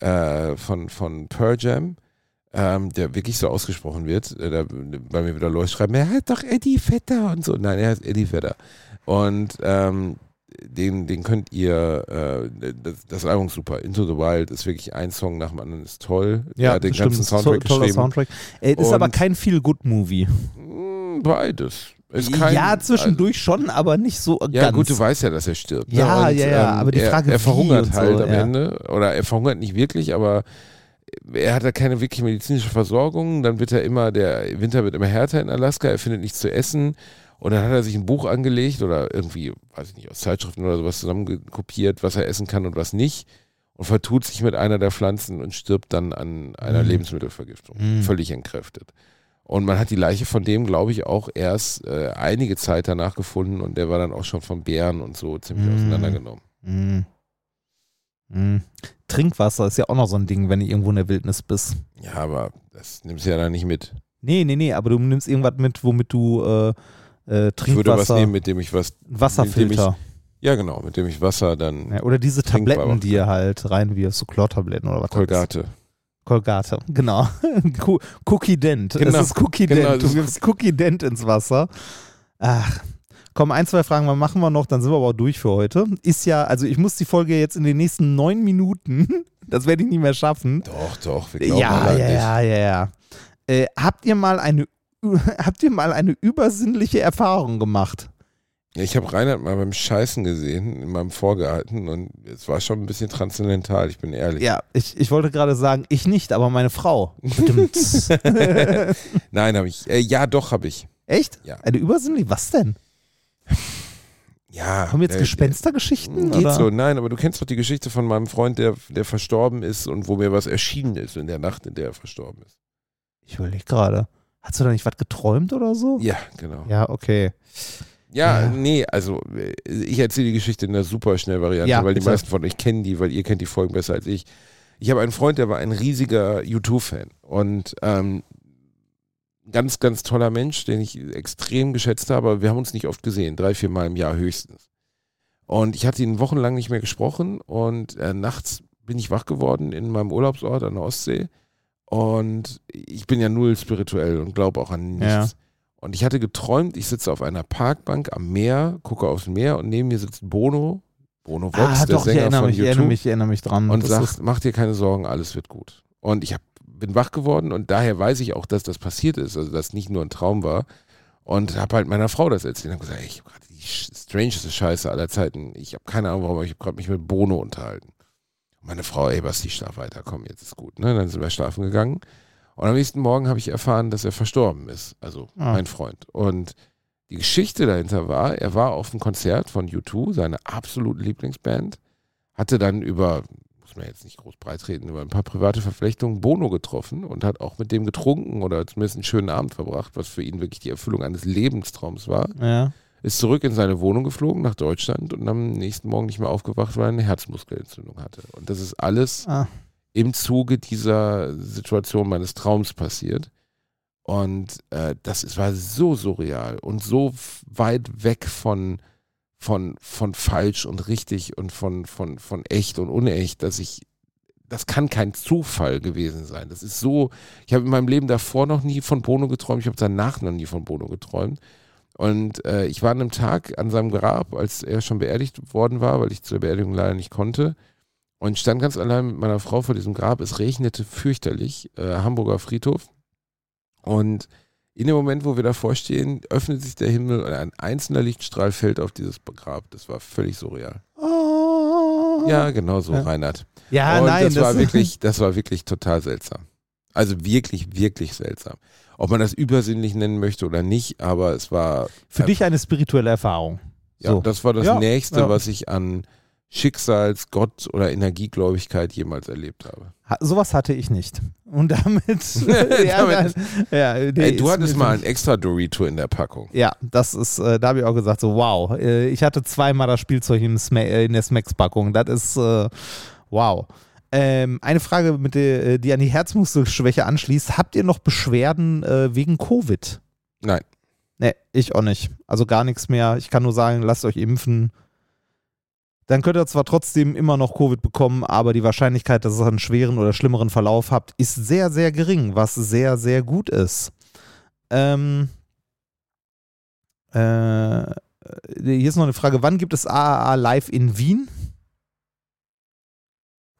äh, von, von Pearl Jam, ähm, der wirklich so ausgesprochen wird. Äh, da, bei mir wieder Leute schreiben, er hat doch Eddie Vedder und so. Nein, er heißt Eddie Vedder. Und ähm, den, den könnt ihr, äh, das, das Album ist super. Into the Wild ist wirklich ein Song nach dem anderen, ist toll. Ja, er den stimmt. ganzen Ist to- Soundtrack toller geschrieben. Soundtrack. Äh, ist aber Und- kein Feel-Good-Movie. Mm, Beides. Ist kein, Ja, zwischendurch schon, aber nicht so Ja, ganz. gut, du weißt ja, dass er stirbt. Ja, ne? ja, ja, aber die er, Frage, er wie verhungert und so, halt am ja. Ende. Oder er verhungert nicht wirklich, aber er hat da keine wirklich medizinische Versorgung. Dann wird er immer, der Winter wird immer härter in Alaska, er findet nichts zu essen. Und dann hat er sich ein Buch angelegt oder irgendwie, weiß ich nicht, aus Zeitschriften oder sowas zusammenkopiert, was er essen kann und was nicht. Und vertut sich mit einer der Pflanzen und stirbt dann an einer Mhm. Lebensmittelvergiftung. Mhm. Völlig entkräftet. Und man hat die Leiche von dem, glaube ich, auch erst äh, einige Zeit danach gefunden und der war dann auch schon von Bären und so ziemlich Mhm. auseinandergenommen. Trinkwasser ist ja auch noch so ein Ding, wenn du irgendwo in der Wildnis bist. Ja, aber das nimmst du ja dann nicht mit. Nee, nee, nee, aber du nimmst irgendwas mit, womit du äh, äh, Ich würde was Trinkwasser, nehmen, mit dem ich was, Wasserfilter. ja genau, mit dem ich Wasser dann ja, oder diese Tabletten, die ihr halt reinwirfst, so Chlortabletten oder was. Kolgate. Colgate, genau. Cookie Dent. Genau, Es ist Cookie genau, Dent. Du wirfst Cookie Dent ins Wasser. Ach. Komm, ein, zwei Fragen mal machen wir noch, dann sind wir aber auch durch für heute. Ist ja, also ich muss die Folge jetzt in den nächsten neun Minuten, das werde ich nicht mehr schaffen. Doch, doch, wir glauben Ja, ja, ja, ja, ja. Äh, habt ihr mal eine habt ihr mal eine übersinnliche Erfahrung gemacht? Ich habe Reinhard mal beim Scheißen gesehen, in meinem Vorgarten und es war schon ein bisschen transzendental, ich bin ehrlich. Ja, ich, ich wollte gerade sagen, ich nicht, aber meine Frau. Nein, habe ich. Äh, ja, doch, habe ich. Echt? Ja. Eine übersinnliche? Was denn? Ja. Kommen jetzt äh, Gespenstergeschichten? Geht oder? so, nein, aber du kennst doch die Geschichte von meinem Freund, der, der verstorben ist und wo mir was erschienen ist in der Nacht, in der er verstorben ist. Ich überlege gerade. Hast du da nicht was geträumt oder so? Ja, genau. Ja, okay. Ja, Ja. nee, also äh, ich erzähle die Geschichte in einer super schnell Variante, Ja, weil die bitte. meisten von euch kennen die, weil ihr kennt die Folgen besser als ich. Ich habe einen Freund, der war ein riesiger U2-Fan und ähm, ganz, ganz toller Mensch, den ich extrem geschätzt habe, aber wir haben uns nicht oft gesehen, drei, vier Mal im Jahr höchstens. Und ich hatte ihn wochenlang nicht mehr gesprochen und äh, nachts bin ich wach geworden in meinem Urlaubsort an der Ostsee und ich bin ja null spirituell und glaube auch an nichts. Ja. Und ich hatte geträumt, ich sitze auf einer Parkbank am Meer, gucke aufs Meer und neben mir sitzt Bono, Bono Vox, ah, der doch, ich Sänger erinnere von mich, ich U2 erinnere mich, ich erinnere mich dran. und sagt, mach dir keine Sorgen, alles wird gut. Und ich hab, bin wach geworden und daher weiß ich auch, dass das passiert ist, also dass nicht nur ein Traum war. Und habe halt meiner Frau das erzählt und habe gesagt, ey, ich habe gerade die strangeste Scheiße aller Zeiten. Ich habe keine Ahnung warum, aber ich habe gerade mich mit Bono unterhalten. Und meine Frau, ey Basti, schlaf weiter, komm, jetzt ist gut. Ne? Dann sind wir schlafen gegangen. Und am nächsten Morgen habe ich erfahren, dass er verstorben ist. Also Ah. mein Freund. Und die Geschichte dahinter war, er war auf einem Konzert von U2, seine absolute Lieblingsband, hatte dann über, muss man jetzt nicht groß breitreten, über ein paar private Verflechtungen Bono getroffen und hat auch mit dem getrunken oder zumindest einen schönen Abend verbracht, was für ihn wirklich die Erfüllung eines Lebenstraums war. ja. Ist zurück in seine Wohnung geflogen nach Deutschland und am nächsten Morgen nicht mehr aufgewacht, weil er eine Herzmuskelentzündung hatte. Und das ist alles Ah. im Zuge dieser Situation meines Traums passiert. Und äh, das ist, war so surreal und so weit weg von, von, von falsch und richtig und von, von, von echt und unecht, dass ich, das kann kein Zufall gewesen sein. Das ist so, ich habe in meinem Leben davor noch nie von Bono geträumt, ich habe danach noch nie von Bono geträumt. Und äh, ich war an einem Tag an seinem Grab, als er schon beerdigt worden war, weil ich zur Beerdigung leider nicht konnte. Und stand ganz allein mit meiner Frau vor diesem Grab. Es regnete fürchterlich, äh, Hamburger Friedhof. Und in dem Moment, wo wir davor stehen, öffnet sich der Himmel und ein einzelner Lichtstrahl fällt auf dieses Grab. Das war völlig surreal. Oh. Ja, genau so, Ja. Reinhard. ja und nein. das, war wirklich, das war wirklich total seltsam. Also wirklich, wirklich seltsam. Ob man das übersinnlich nennen möchte oder nicht, aber es war. Für dich eine spirituelle Erfahrung. Ja, So. das war das Ja, Nächste, ja. was ich an Schicksals-, Gott- oder Energiegläubigkeit jemals erlebt habe. Ha, sowas hatte ich nicht. Und damit. ja, Damit- ja, nee, Ey, du hattest mal ein extra Dorito in der Packung. Ja, das ist, äh, da habe ich auch gesagt, so wow. Äh, ich hatte zweimal das Spielzeug im Sma äh, in der Smacks-Packung. Das ist äh, wow. Ähm, eine Frage, mit der, äh, die an die Herzmuskelschwäche anschließt. Habt ihr noch Beschwerden äh, wegen Covid? Nein. Nee, ich auch nicht. Also gar nichts mehr. Ich kann nur sagen, lasst euch impfen. Dann könnt ihr zwar trotzdem immer noch Covid bekommen, aber die Wahrscheinlichkeit, dass ihr einen schweren oder schlimmeren Verlauf habt, ist sehr, sehr gering, was sehr, sehr gut ist. Ähm, äh, hier ist noch eine Frage: Wann gibt es AAA live in Wien?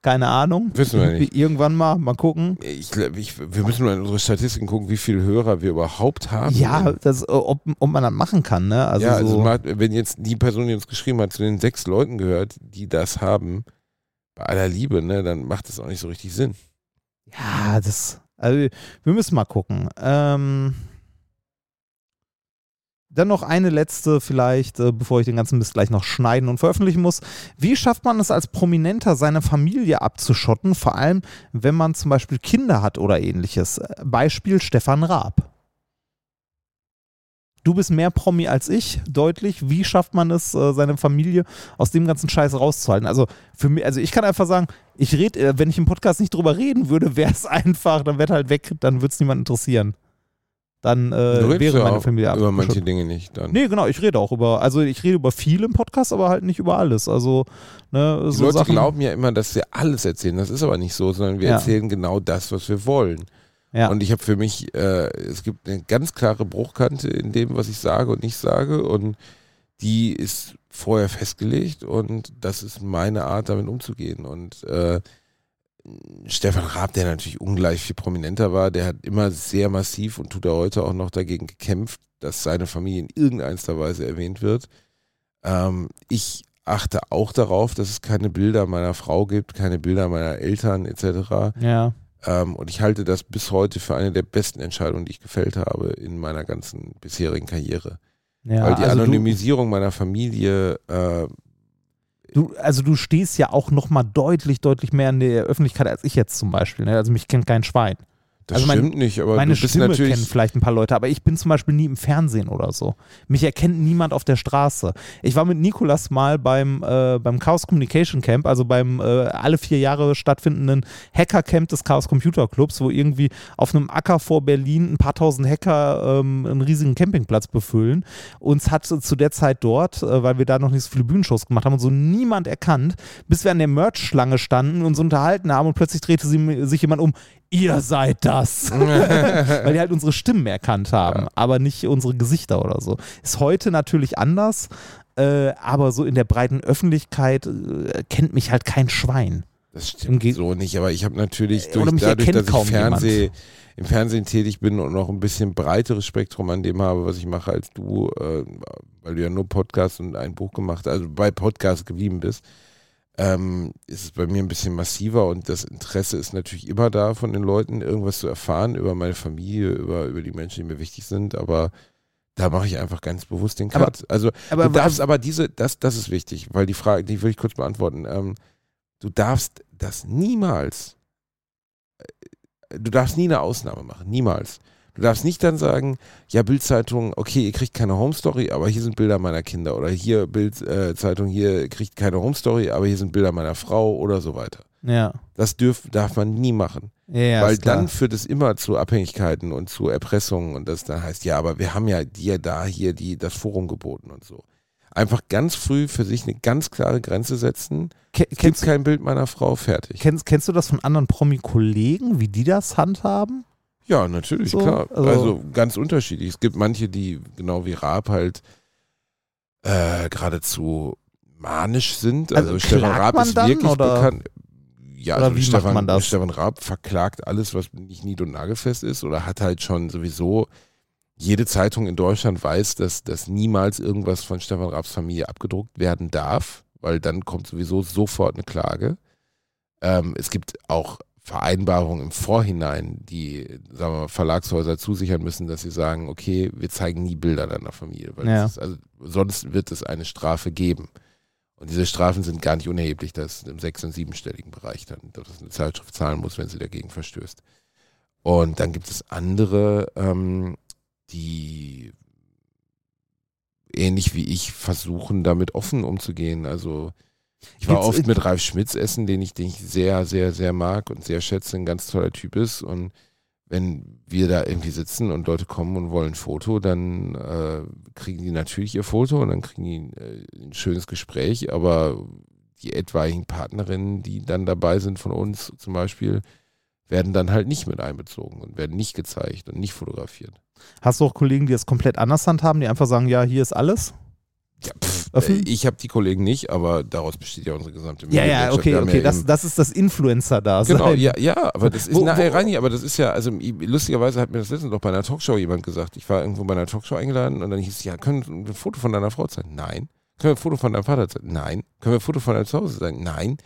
Keine Ahnung. Wissen wir nicht. Irgendwann mal, mal gucken. Ich, ich, wir müssen mal in unsere Statistiken gucken, wie viele Hörer wir überhaupt haben. Ja, das, ob, ob man das machen kann, ne? Also, ja, also so, mal, wenn jetzt die Person, die uns geschrieben hat, zu den sechs Leuten gehört, die das haben, bei aller Liebe, ne, dann macht das auch nicht so richtig Sinn. Ja, das. Also, wir müssen mal gucken. Ähm, Dann noch eine letzte vielleicht, äh, bevor ich den ganzen Mist gleich noch schneiden und veröffentlichen muss. Wie schafft man es als Prominenter, seine Familie abzuschotten, vor allem wenn man zum Beispiel Kinder hat oder ähnliches? Äh, Beispiel Stefan Raab. Du bist mehr Promi als ich, deutlich. Wie schafft man es, äh, seine Familie aus dem ganzen Scheiß rauszuhalten? Also für mich, also ich kann einfach sagen, ich rede, wenn ich im Podcast nicht drüber reden würde, wäre es einfach, dann wäre halt weg, dann würde es niemand interessieren. Dann äh, wäre meine auch Familie über manche. Dinge nicht dann. Nee, genau, ich rede auch über, also ich rede über viel im Podcast, aber halt nicht über alles. Also, ne, Die so Leute Sachen. glauben ja immer, dass wir alles erzählen. Das ist aber nicht so, sondern wir Ja. erzählen genau das, was wir wollen. ja. Und ich habe für mich, äh, es gibt eine ganz klare Bruchkante in dem, was ich sage und nicht sage. Und die ist vorher festgelegt und das ist meine Art, damit umzugehen. Und äh, Stefan Raab, der natürlich ungleich viel prominenter war, der hat immer sehr massiv und tut er heute auch noch dagegen gekämpft, dass seine Familie in irgendeiner Weise erwähnt wird. Ähm, ich achte auch darauf, dass es keine Bilder meiner Frau gibt, keine Bilder meiner Eltern etc. ja. Ähm, und ich halte das bis heute für eine der besten Entscheidungen, die ich gefällt habe in meiner ganzen bisherigen Karriere. ja. Weil die also Anonymisierung meiner Familie, äh, du, also du stehst ja auch noch mal deutlich, deutlich mehr in der Öffentlichkeit als ich jetzt zum Beispiel. Ne? Also mich kennt kein Schwein. Das Also mein- stimmt nicht, aber Meine Stimme natürlich. kennen vielleicht ein paar Leute, aber ich bin zum Beispiel nie im Fernsehen oder so. Mich erkennt niemand auf der Straße. Ich war mit Nikolas mal beim, äh, beim Chaos Communication Camp, also beim äh, alle vier Jahre stattfindenden Hacker Camp des Chaos Computer Clubs, wo irgendwie auf einem Acker vor Berlin ein paar tausend Hacker ähm, einen riesigen Campingplatz befüllen. Uns hat zu der Zeit dort, äh, weil wir da noch nicht so viele Bühnenshows gemacht haben und so niemand erkannt, bis wir an der Merch-Schlange standen und uns unterhalten haben und plötzlich drehte sie, sich jemand um. Ihr seid das. Weil die halt unsere Stimmen erkannt haben, aber nicht unsere Gesichter oder so. Ist heute natürlich anders, äh, aber so in der breiten Öffentlichkeit äh, kennt mich halt kein Schwein. Das Im stimmt Ge- so nicht, aber ich habe natürlich Äh, durch, dadurch, dass ich Fernseh, im Fernsehen tätig bin und noch ein bisschen breiteres Spektrum an dem habe, was ich mache als du, äh, weil du ja nur Podcast und ein Buch gemacht, also bei Podcast geblieben bist, ähm, ist es bei mir ein bisschen massiver und das Interesse ist natürlich immer da von den Leuten, irgendwas zu erfahren über meine Familie, über, über die Menschen, die mir wichtig sind, aber da mache ich einfach ganz bewusst den Aber- Cut. also Aber du darfst aber diese, das, das ist wichtig, weil die Frage, die will ich kurz beantworten. Ähm, du darfst das niemals, äh, du darfst nie eine Ausnahme machen, niemals. Du darfst nicht dann sagen, ja, Bildzeitung, okay, ihr kriegt keine Home Story, aber hier sind Bilder meiner Kinder. Oder hier Bildzeitung, hier kriegt keine Home Story, aber hier sind Bilder meiner Frau oder so weiter. ja. Das dürf, darf man nie machen. Ja, ja, Weil dann führt es immer zu Abhängigkeiten und zu Erpressungen und das dann heißt, ja, aber wir haben ja dir da hier die, das Forum geboten und so. Einfach ganz früh für sich eine ganz klare Grenze setzen. Ke- Es gibt kein Bild meiner Frau, fertig. kennst, kennst du das von anderen Promi-Kollegen, wie die das handhaben? Ja, natürlich, So, klar. also- Also, ganz unterschiedlich. Es gibt manche, die genau wie Raab halt äh, geradezu manisch sind. Also, Also Stefan Raab man ist dann, wirklich oder- bekannt. Ja, oder also wie macht Stefan, man das? Stefan Raab verklagt alles, was nicht nied- und nagelfest ist oder hat halt schon sowieso jede Zeitung in Deutschland weiß, dass, dass niemals irgendwas von Stefan Raabs Familie abgedruckt werden darf, weil dann kommt sowieso sofort eine Klage. Ähm, es gibt auch Vereinbarungen im Vorhinein, die sagen wir mal, Verlagshäuser zusichern müssen, dass sie sagen, okay, wir zeigen nie Bilder deiner Familie, weil Ja. ist, also, sonst wird es eine Strafe geben. Und diese Strafen sind gar nicht unerheblich, das ist im sechs- und siebenstelligen Bereich dann, dass eine Zeitschrift zahlen muss, wenn sie dagegen verstößt. Und dann gibt es andere, ähm, die ähnlich wie ich versuchen, damit offen umzugehen. Also ich war Gibt's- oft mit Ralf Schmitz essen, den ich, den ich sehr, sehr, sehr mag und sehr schätze, ein ganz toller Typ ist. Und wenn wir da irgendwie sitzen und Leute kommen und wollen ein Foto, dann äh, kriegen die natürlich ihr Foto und dann kriegen die äh, ein schönes Gespräch, aber die etwaigen Partnerinnen, die dann dabei sind von uns zum Beispiel, werden dann halt nicht mit einbezogen und werden nicht gezeigt und nicht fotografiert. Hast du auch Kollegen, die das komplett anders handhaben, die einfach sagen, ja, hier ist alles? Ja, pff, äh, ich habe die Kollegen nicht, aber daraus besteht ja unsere gesamte Ja, ja, Medienwirtschaft. okay, okay, ja das, das ist das Influencer da. Genau, ja, ja, aber das ist, Wo- na, wo- Rani, aber das ist ja, also lustigerweise hat mir das letztens doch bei einer Talkshow jemand gesagt. Ich war irgendwo bei einer Talkshow eingeladen und dann hieß es, ja, können wir ein Foto von deiner Frau zeigen? Nein. Können wir ein Foto von deinem Vater zeigen? Nein. Können wir ein Foto von deinem Zuhause zeigen? Nein.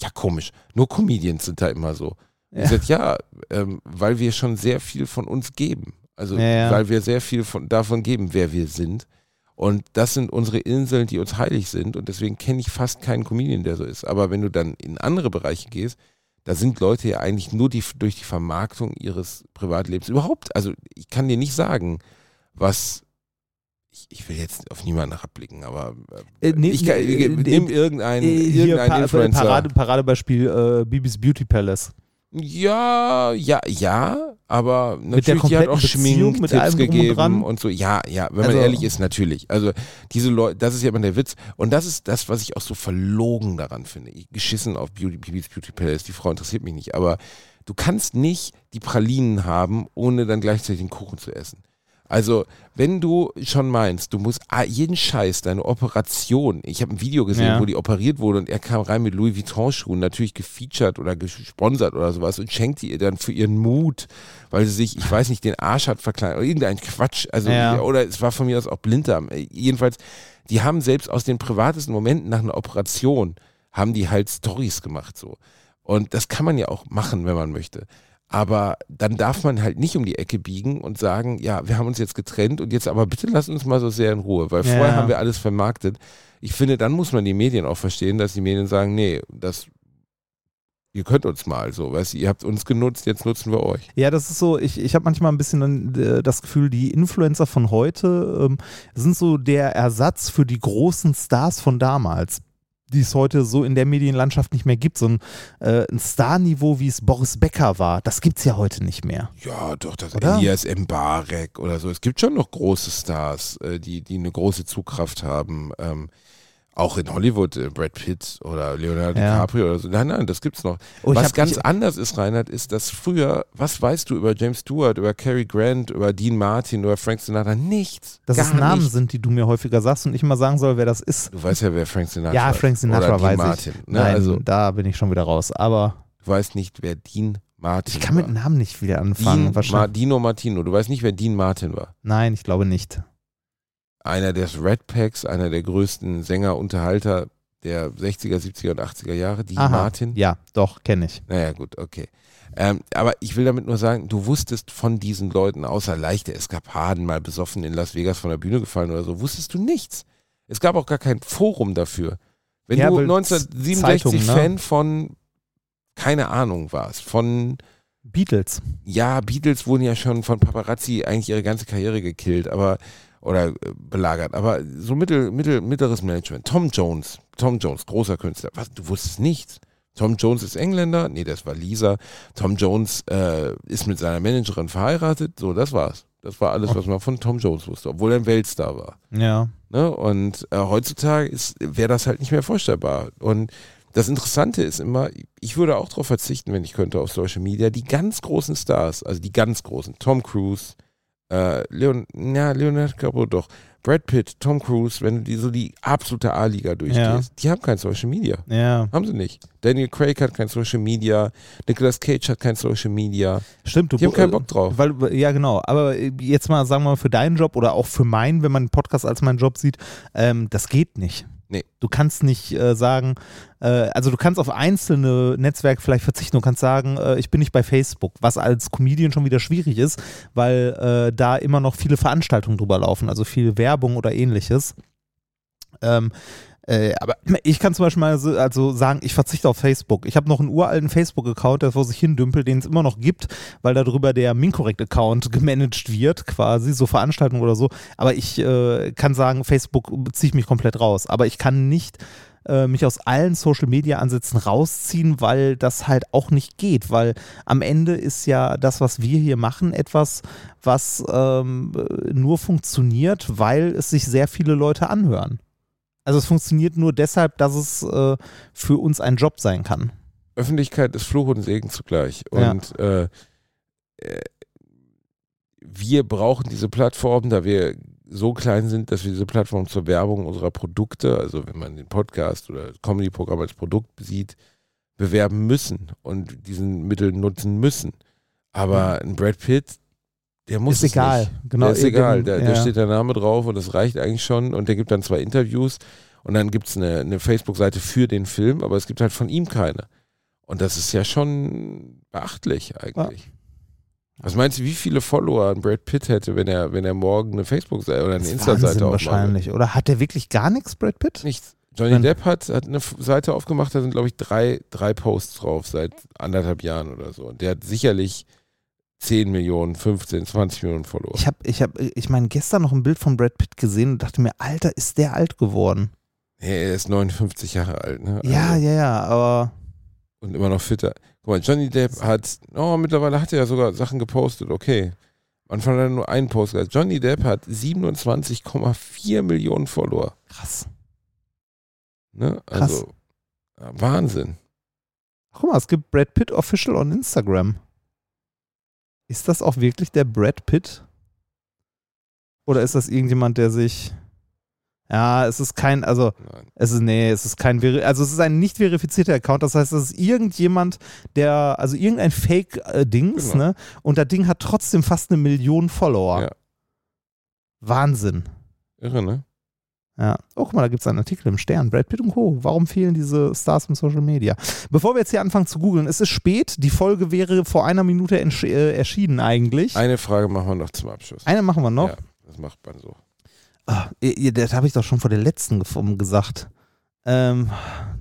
Ja, komisch. Nur Comedians sind da immer so. Ja. Ich sag, ja, ähm, weil wir schon sehr viel von uns geben. Also, Ja, ja. weil wir sehr viel von, davon geben, wer wir sind. Und das sind unsere Inseln, die uns heilig sind. Und deswegen kenne ich fast keinen Comedian, der so ist. Aber wenn du dann in andere Bereiche gehst, da sind Leute ja eigentlich nur die, durch die Vermarktung ihres Privatlebens überhaupt. Also ich kann dir nicht sagen, was. Ich, ich will jetzt auf niemanden herabblicken, aber äh, Äh, nee, ich kann, nee, äh, nimm äh, irgendeinen, irgendeinen Pa- Influencer. Parade, Paradebeispiel äh, Bibis Beauty Palace. Ja, ja, ja, aber Mit der natürlich, die hat auch mit Schminktipps drum und gegeben und so. Ja, ja, wenn Also- man ehrlich ist, natürlich. Also diese Leute, das ist ja immer der Witz. Und das ist das, was ich auch so verlogen daran finde. Ich, geschissen auf Beauty, Bibis Beauty Palace, die Frau interessiert mich nicht. Aber du kannst nicht die Pralinen haben, ohne dann gleichzeitig den Kuchen zu essen. Also, wenn du schon meinst, du musst jeden Scheiß, deine Operation, ich habe ein Video gesehen, Ja. wo die operiert wurde und er kam rein mit Louis Vuitton-Schuhen, natürlich gefeatured oder gesponsert oder sowas und schenkt die ihr dann für ihren Mut, weil sie sich, ich weiß nicht, den Arsch hat verkleinert oder irgendein Quatsch. Also, Ja. oder es war von mir aus auch Blinddarm. Äh, Jedenfalls, die haben selbst aus den privatesten Momenten nach einer Operation, haben die halt Stories gemacht so. Und das kann man ja auch machen, wenn man möchte. Aber dann darf man halt nicht um die Ecke biegen und sagen, ja, wir haben uns jetzt getrennt und jetzt aber bitte lass uns mal so sehr in Ruhe, weil Ja. vorher haben wir alles vermarktet. Ich finde, dann muss man die Medien auch verstehen, dass die Medien sagen, nee, das, ihr könnt uns mal so, weißt du, ihr habt uns genutzt, jetzt nutzen wir euch. Ja, das ist so, ich, ich habe manchmal ein bisschen äh, das Gefühl, die Influencer von heute ähm, sind so der Ersatz für die großen Stars von damals die es heute so in der Medienlandschaft nicht mehr gibt. So ein, äh, ein Starniveau, wie es Boris Becker war, das gibt es ja heute nicht mehr. Ja, doch, das Oder? Elias Mbarek oder so. Es gibt schon noch große Stars, äh, die, die eine große Zugkraft haben. Ähm, auch in Hollywood, äh, Brad Pitt oder Leonardo Ja. DiCaprio oder so. Nein, nein, das gibt's noch. Oh, was ganz anders ist, Reinhard, ist, dass früher, was weißt du über James Stewart, über Cary Grant, über Dean Martin, über Frank Sinatra? Nichts. Dass es Namen nichts. sind, die du mir häufiger sagst und ich mal sagen soll, wer das ist. Du weißt ja, wer Frank Sinatra Ja, ist. Frank Sinatra oder Dean weiß Martin, ich. Ne? Nein, Also, da bin ich schon wieder raus. Aber du weißt nicht, wer Dean Martin ich kann mit. Namen nicht wieder anfangen. Dean, wahrscheinlich. Ma, Dino Martino. Du weißt nicht, wer Dean Martin war. Nein, ich glaube nicht. Einer des Red Packs, einer der größten Sänger, Unterhalter der 60er, 70er und 80er Jahre, Dean Aha. Martin. Ja, doch, kenne ich. Naja, gut, okay. Ähm, aber ich will damit nur sagen, du wusstest von diesen Leuten, außer leichte Eskapaden, mal besoffen in Las Vegas von der Bühne gefallen oder so, wusstest du nichts. Es gab auch gar kein Forum dafür. Wenn Ja, du weil 1967 Zeitung, ne? Fan von, keine Ahnung warst, von, Beatles. ja, Beatles wurden ja schon von Paparazzi eigentlich ihre ganze Karriere gekillt, aber oder äh, belagert, aber so mittel, mittel, mittleres Management. Tom Jones, Tom Jones, großer Künstler. Was, du wusstest nichts. Tom Jones ist Engländer, nee, das war Lisa. Tom Jones äh, ist mit seiner Managerin verheiratet, so, das war's. Das war alles, was man von Tom Jones wusste, obwohl er ein Weltstar war. Ja. Ne? Und äh, heutzutage wäre das halt nicht mehr vorstellbar. Und das Interessante ist immer, ich würde auch darauf verzichten, wenn ich könnte, auf Social Media, die ganz großen Stars, also die ganz großen, Tom Cruise, äh, Leon, ja, Leonardo DiCaprio doch, Brad Pitt, Tom Cruise, wenn du die so die absolute A-Liga durchgehst, die haben kein Social Media. Ja. Haben sie nicht. Daniel Craig hat kein Social Media, Nicolas Cage hat kein Social Media. Stimmt, du Die haben keinen Bock drauf. Weil, ja, genau. Aber äh, jetzt mal, sagen wir mal, für deinen Job oder auch für meinen, wenn man einen Podcast als meinen Job sieht, ähm, das geht nicht. Nee. Du kannst nicht äh, sagen, äh, also du kannst auf einzelne Netzwerke vielleicht verzichten. Du kannst sagen, äh, ich bin nicht bei Facebook, was als Comedian schon wieder schwierig ist, weil äh, da immer noch viele Veranstaltungen drüber laufen, also viel Werbung oder ähnliches. Ähm, äh, aber ich kann zum Beispiel mal so, also sagen, ich verzichte auf Facebook. Ich habe noch einen uralten Facebook-Account, der vor sich hin dümpelt, den es immer noch gibt, weil darüber der Mincorrect-Account gemanagt wird, quasi, so Veranstaltungen oder so. Aber ich äh, kann sagen, Facebook ziehe ich mich komplett raus. Aber ich kann nicht äh, mich aus allen Social-Media-Ansätzen rausziehen, weil das halt auch nicht geht, weil am Ende ist ja das, was wir hier machen, etwas, was ähm, nur funktioniert, weil es sich sehr viele Leute anhören. Also es funktioniert nur deshalb, dass es äh, für uns ein Job sein kann. Öffentlichkeit ist Fluch und Segen zugleich. Ja. Und äh, äh, wir brauchen diese Plattform, da wir so klein sind, dass wir diese Plattform zur Werbung unserer Produkte, also wenn man den Podcast oder das Comedy-Programm als Produkt sieht, bewerben müssen und diesen Mittel nutzen müssen. Aber ein Brad Pitt, der muss Ist es egal. Nicht. Genau, der ist egal, da, da ja. steht der Name drauf und das reicht eigentlich schon und der gibt dann zwei Interviews und dann gibt es eine, eine Facebook-Seite für den Film, aber es gibt halt von ihm keine. Und das ist ja schon beachtlich eigentlich. Was meinst du, wie viele Follower Brad Pitt hätte, wenn er, wenn er morgen eine Facebook-Seite oder eine Insta-Seite aufmacht? wahrscheinlich. Oder hat der wirklich gar nichts, Brad Pitt? Nichts. Johnny Dann- Depp hat, hat eine Seite aufgemacht, da sind, glaube ich, drei, drei Posts drauf seit anderthalb Jahren oder so. Und der hat sicherlich 10 Millionen, 15, 20 Millionen Follower. Ich habe, ich habe, ich meine, gestern noch ein Bild von Brad Pitt gesehen und dachte mir, Alter, ist der alt geworden? Nee, er ist 59 Jahre alt, ne? Ja, Also- ja, ja, aber Und immer noch fitter. Guck mal, Johnny Depp hat, oh, mittlerweile hat er ja sogar Sachen gepostet, okay. Am Anfang hat er nur einen Post gehabt. Johnny Depp hat 27,4 Millionen Follower. krass. Ne? Krass. Also, ja, Wahnsinn. Guck mal, es gibt Brad Pitt Official on Instagram. Ist das auch wirklich der Brad Pitt? Oder ist das irgendjemand, der sich. Ja, es ist kein, also Nein. es ist, nee, es ist kein, also es ist ein nicht verifizierter Account, das heißt, es ist irgendjemand, der, also irgendein Fake-Dings, Genau. ne? Und das Ding hat trotzdem fast eine Million Follower. Ja. Wahnsinn. Irre, ne? Ja. Oh, guck mal, da gibt es einen Artikel im Stern. Brad Pitt und Co. Warum fehlen diese Stars im Social Media? Bevor wir jetzt hier anfangen zu googeln, es ist spät. Die Folge wäre vor einer Minute äh, erschienen eigentlich. Eine Frage machen wir noch zum Abschluss. Eine machen wir noch. Ja, das macht man so. Ah, das habe ich doch schon vor der letzten gesagt. Ähm,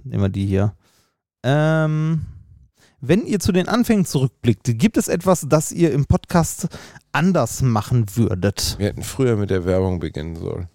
nehmen wir die hier. Ähm, wenn ihr zu den Anfängen zurückblickt, gibt es etwas, das ihr im Podcast anders machen würdet, Wir hätten früher mit der Werbung beginnen sollen.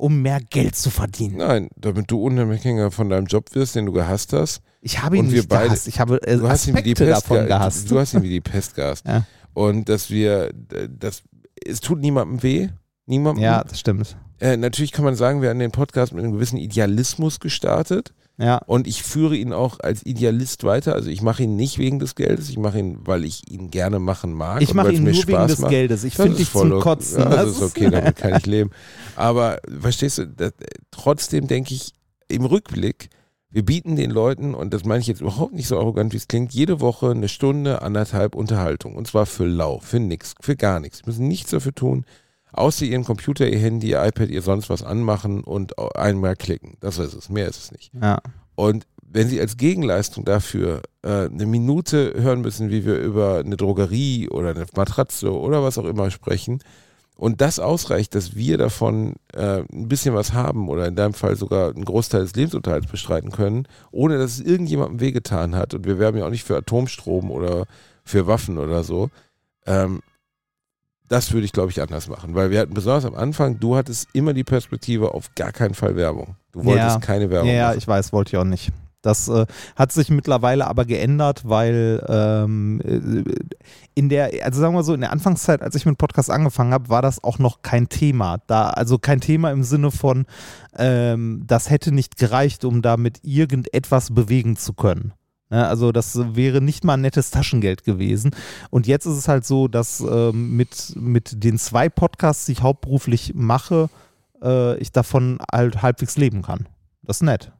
Um mehr Geld zu verdienen? Nein, damit du Unabhängiger von deinem Job wirst, den du gehasst hast. Ich habe ihn nicht beide- gehasst. Ich habe äh, Du hast ihn wie die Pest davon ge- gehasst. Du hast ihn wie die Pest gehasst. Ja. Und dass wir, das, es tut niemandem weh. Niemandem. ja, das stimmt. Äh, natürlich kann man sagen, wir haben den Podcast mit einem gewissen Idealismus gestartet. Ja. Und ich führe ihn auch als Idealist weiter. Also ich mache ihn nicht wegen des Geldes, ich mache ihn, weil ich ihn gerne machen mag. Ich mache ihn mir nur wegen Spaß des macht. Geldes. Ich finde dich voll zum. Kotzen. Ja, das Das ist okay, damit kann ich leben. Aber verstehst du, das, trotzdem denke ich im Rückblick, wir bieten den Leuten, und das meine ich jetzt überhaupt nicht so arrogant, wie es klingt, jede Woche eine Stunde, anderthalb Unterhaltung. Und zwar für lau, für nix, für gar nichts. Sie müssen nichts dafür tun, außer ihren Computer, ihr Handy, ihr iPad, ihr sonst was anmachen und einmal klicken. Das ist es, mehr ist es nicht. Ja. Und wenn Sie als Gegenleistung dafür äh, eine Minute hören müssen, wie wir über eine Drogerie oder eine Matratze oder was auch immer sprechen, und das ausreicht, dass wir davon äh, ein bisschen was haben oder in deinem Fall sogar einen Großteil des Lebensunterhalts bestreiten können, ohne dass es irgendjemandem wehgetan hat. Und wir werben ja auch nicht für Atomstrom oder für Waffen oder so. Ähm, das würde ich, glaube ich, anders machen, weil wir hatten besonders am Anfang, du hattest immer die Perspektive auf gar keinen Fall Werbung. Du wolltest Ja. keine Werbung Ja, ja, machen. ich weiß, wollte ich auch nicht. Das äh, hat sich mittlerweile aber geändert, weil ähm, äh, in der, also sagen wir so, in der Anfangszeit, als ich mit Podcast angefangen habe, war das auch noch kein Thema. Da, also kein Thema im Sinne von, ähm, das hätte nicht gereicht, um damit irgendetwas bewegen zu können. Ne, also das wäre nicht mal ein nettes Taschengeld gewesen. Und jetzt ist es halt so, dass ähm, mit, mit den zwei Podcasts, die ich hauptberuflich mache, äh, ich davon halt halbwegs leben kann. Das ist nett.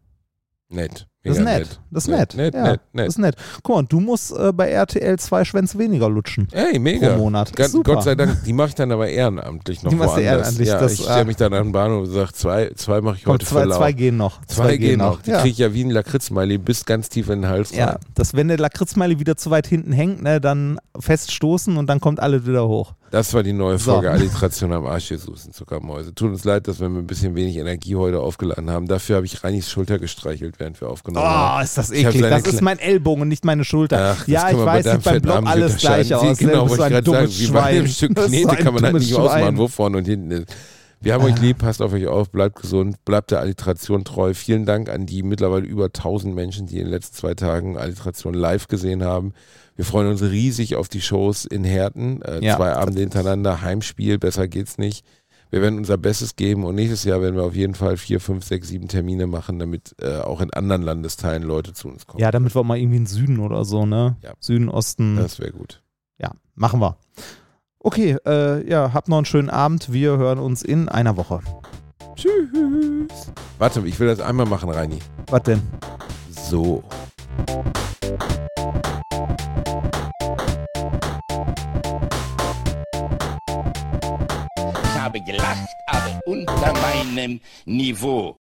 Nett. Das ist Mega nett. Das ist nett. Nett, ja, nett, nett. Das ist nett. Guck mal, du musst äh, bei RTL zwei Schwänze weniger lutschen Ey, mega. pro Monat. Ganz, Super. Gott sei Dank, die mache ich dann aber ehrenamtlich noch Die machst du woanders. ehrenamtlich, ja, das, ich ah. stelle mich dann an den Bahnhof und sage, zwei, zwei mache ich heute zwei, für lau. zwei gehen noch. Zwei gehen noch. Die Ja. kriege ich ja wie ein Lakritzmiley bis ganz tief in den Hals ja, rein. dass wenn der Lakritzmeile wieder zu weit hinten hängt, ne, dann feststoßen und dann kommt alles wieder hoch. Das war die neue So. Folge Alliteration am Arsch, Jesus und Zuckermäuse. Tut uns leid, dass wir mit ein bisschen wenig Energie heute aufgeladen haben. Dafür habe ich Reinis Schulter gestreichelt, während wir aufgenommen haben. Oh, ist das eklig. Das ist mein Ellbogen und nicht meine Schulter. Ach, ja, ich weiß, sieht beim Blog alles gleich Sie- aus. Genau, ne? Du wollte ich gerade sagen, wie bei dem Stück Knete kann man halt nicht ausmachen, Schwein. wo vorne und hinten ist. Wir haben euch lieb, passt auf euch auf, bleibt gesund, bleibt der Alliteration treu. Vielen Dank an die mittlerweile über 1000 Menschen, die in den letzten zwei Tagen Alliteration live gesehen haben. Wir freuen uns riesig auf die Shows in Herten. Äh, Ja. Zwei Abende hintereinander, Heimspiel, besser geht's nicht. Wir werden unser Bestes geben und nächstes Jahr werden wir auf jeden Fall vier, fünf, sechs, sieben Termine machen, damit äh, auch in anderen Landesteilen Leute zu uns kommen. Ja, damit wir auch mal irgendwie in den Süden oder so, ne? Ja. Süden, Osten. Das wäre gut. Ja, machen wir. Okay, äh, ja, habt noch einen schönen Abend. Wir hören uns in einer Woche. Tschüss. Warte, ich will das einmal machen, Reini. Was denn? So. Ich habe gelacht, aber unter meinem Niveau.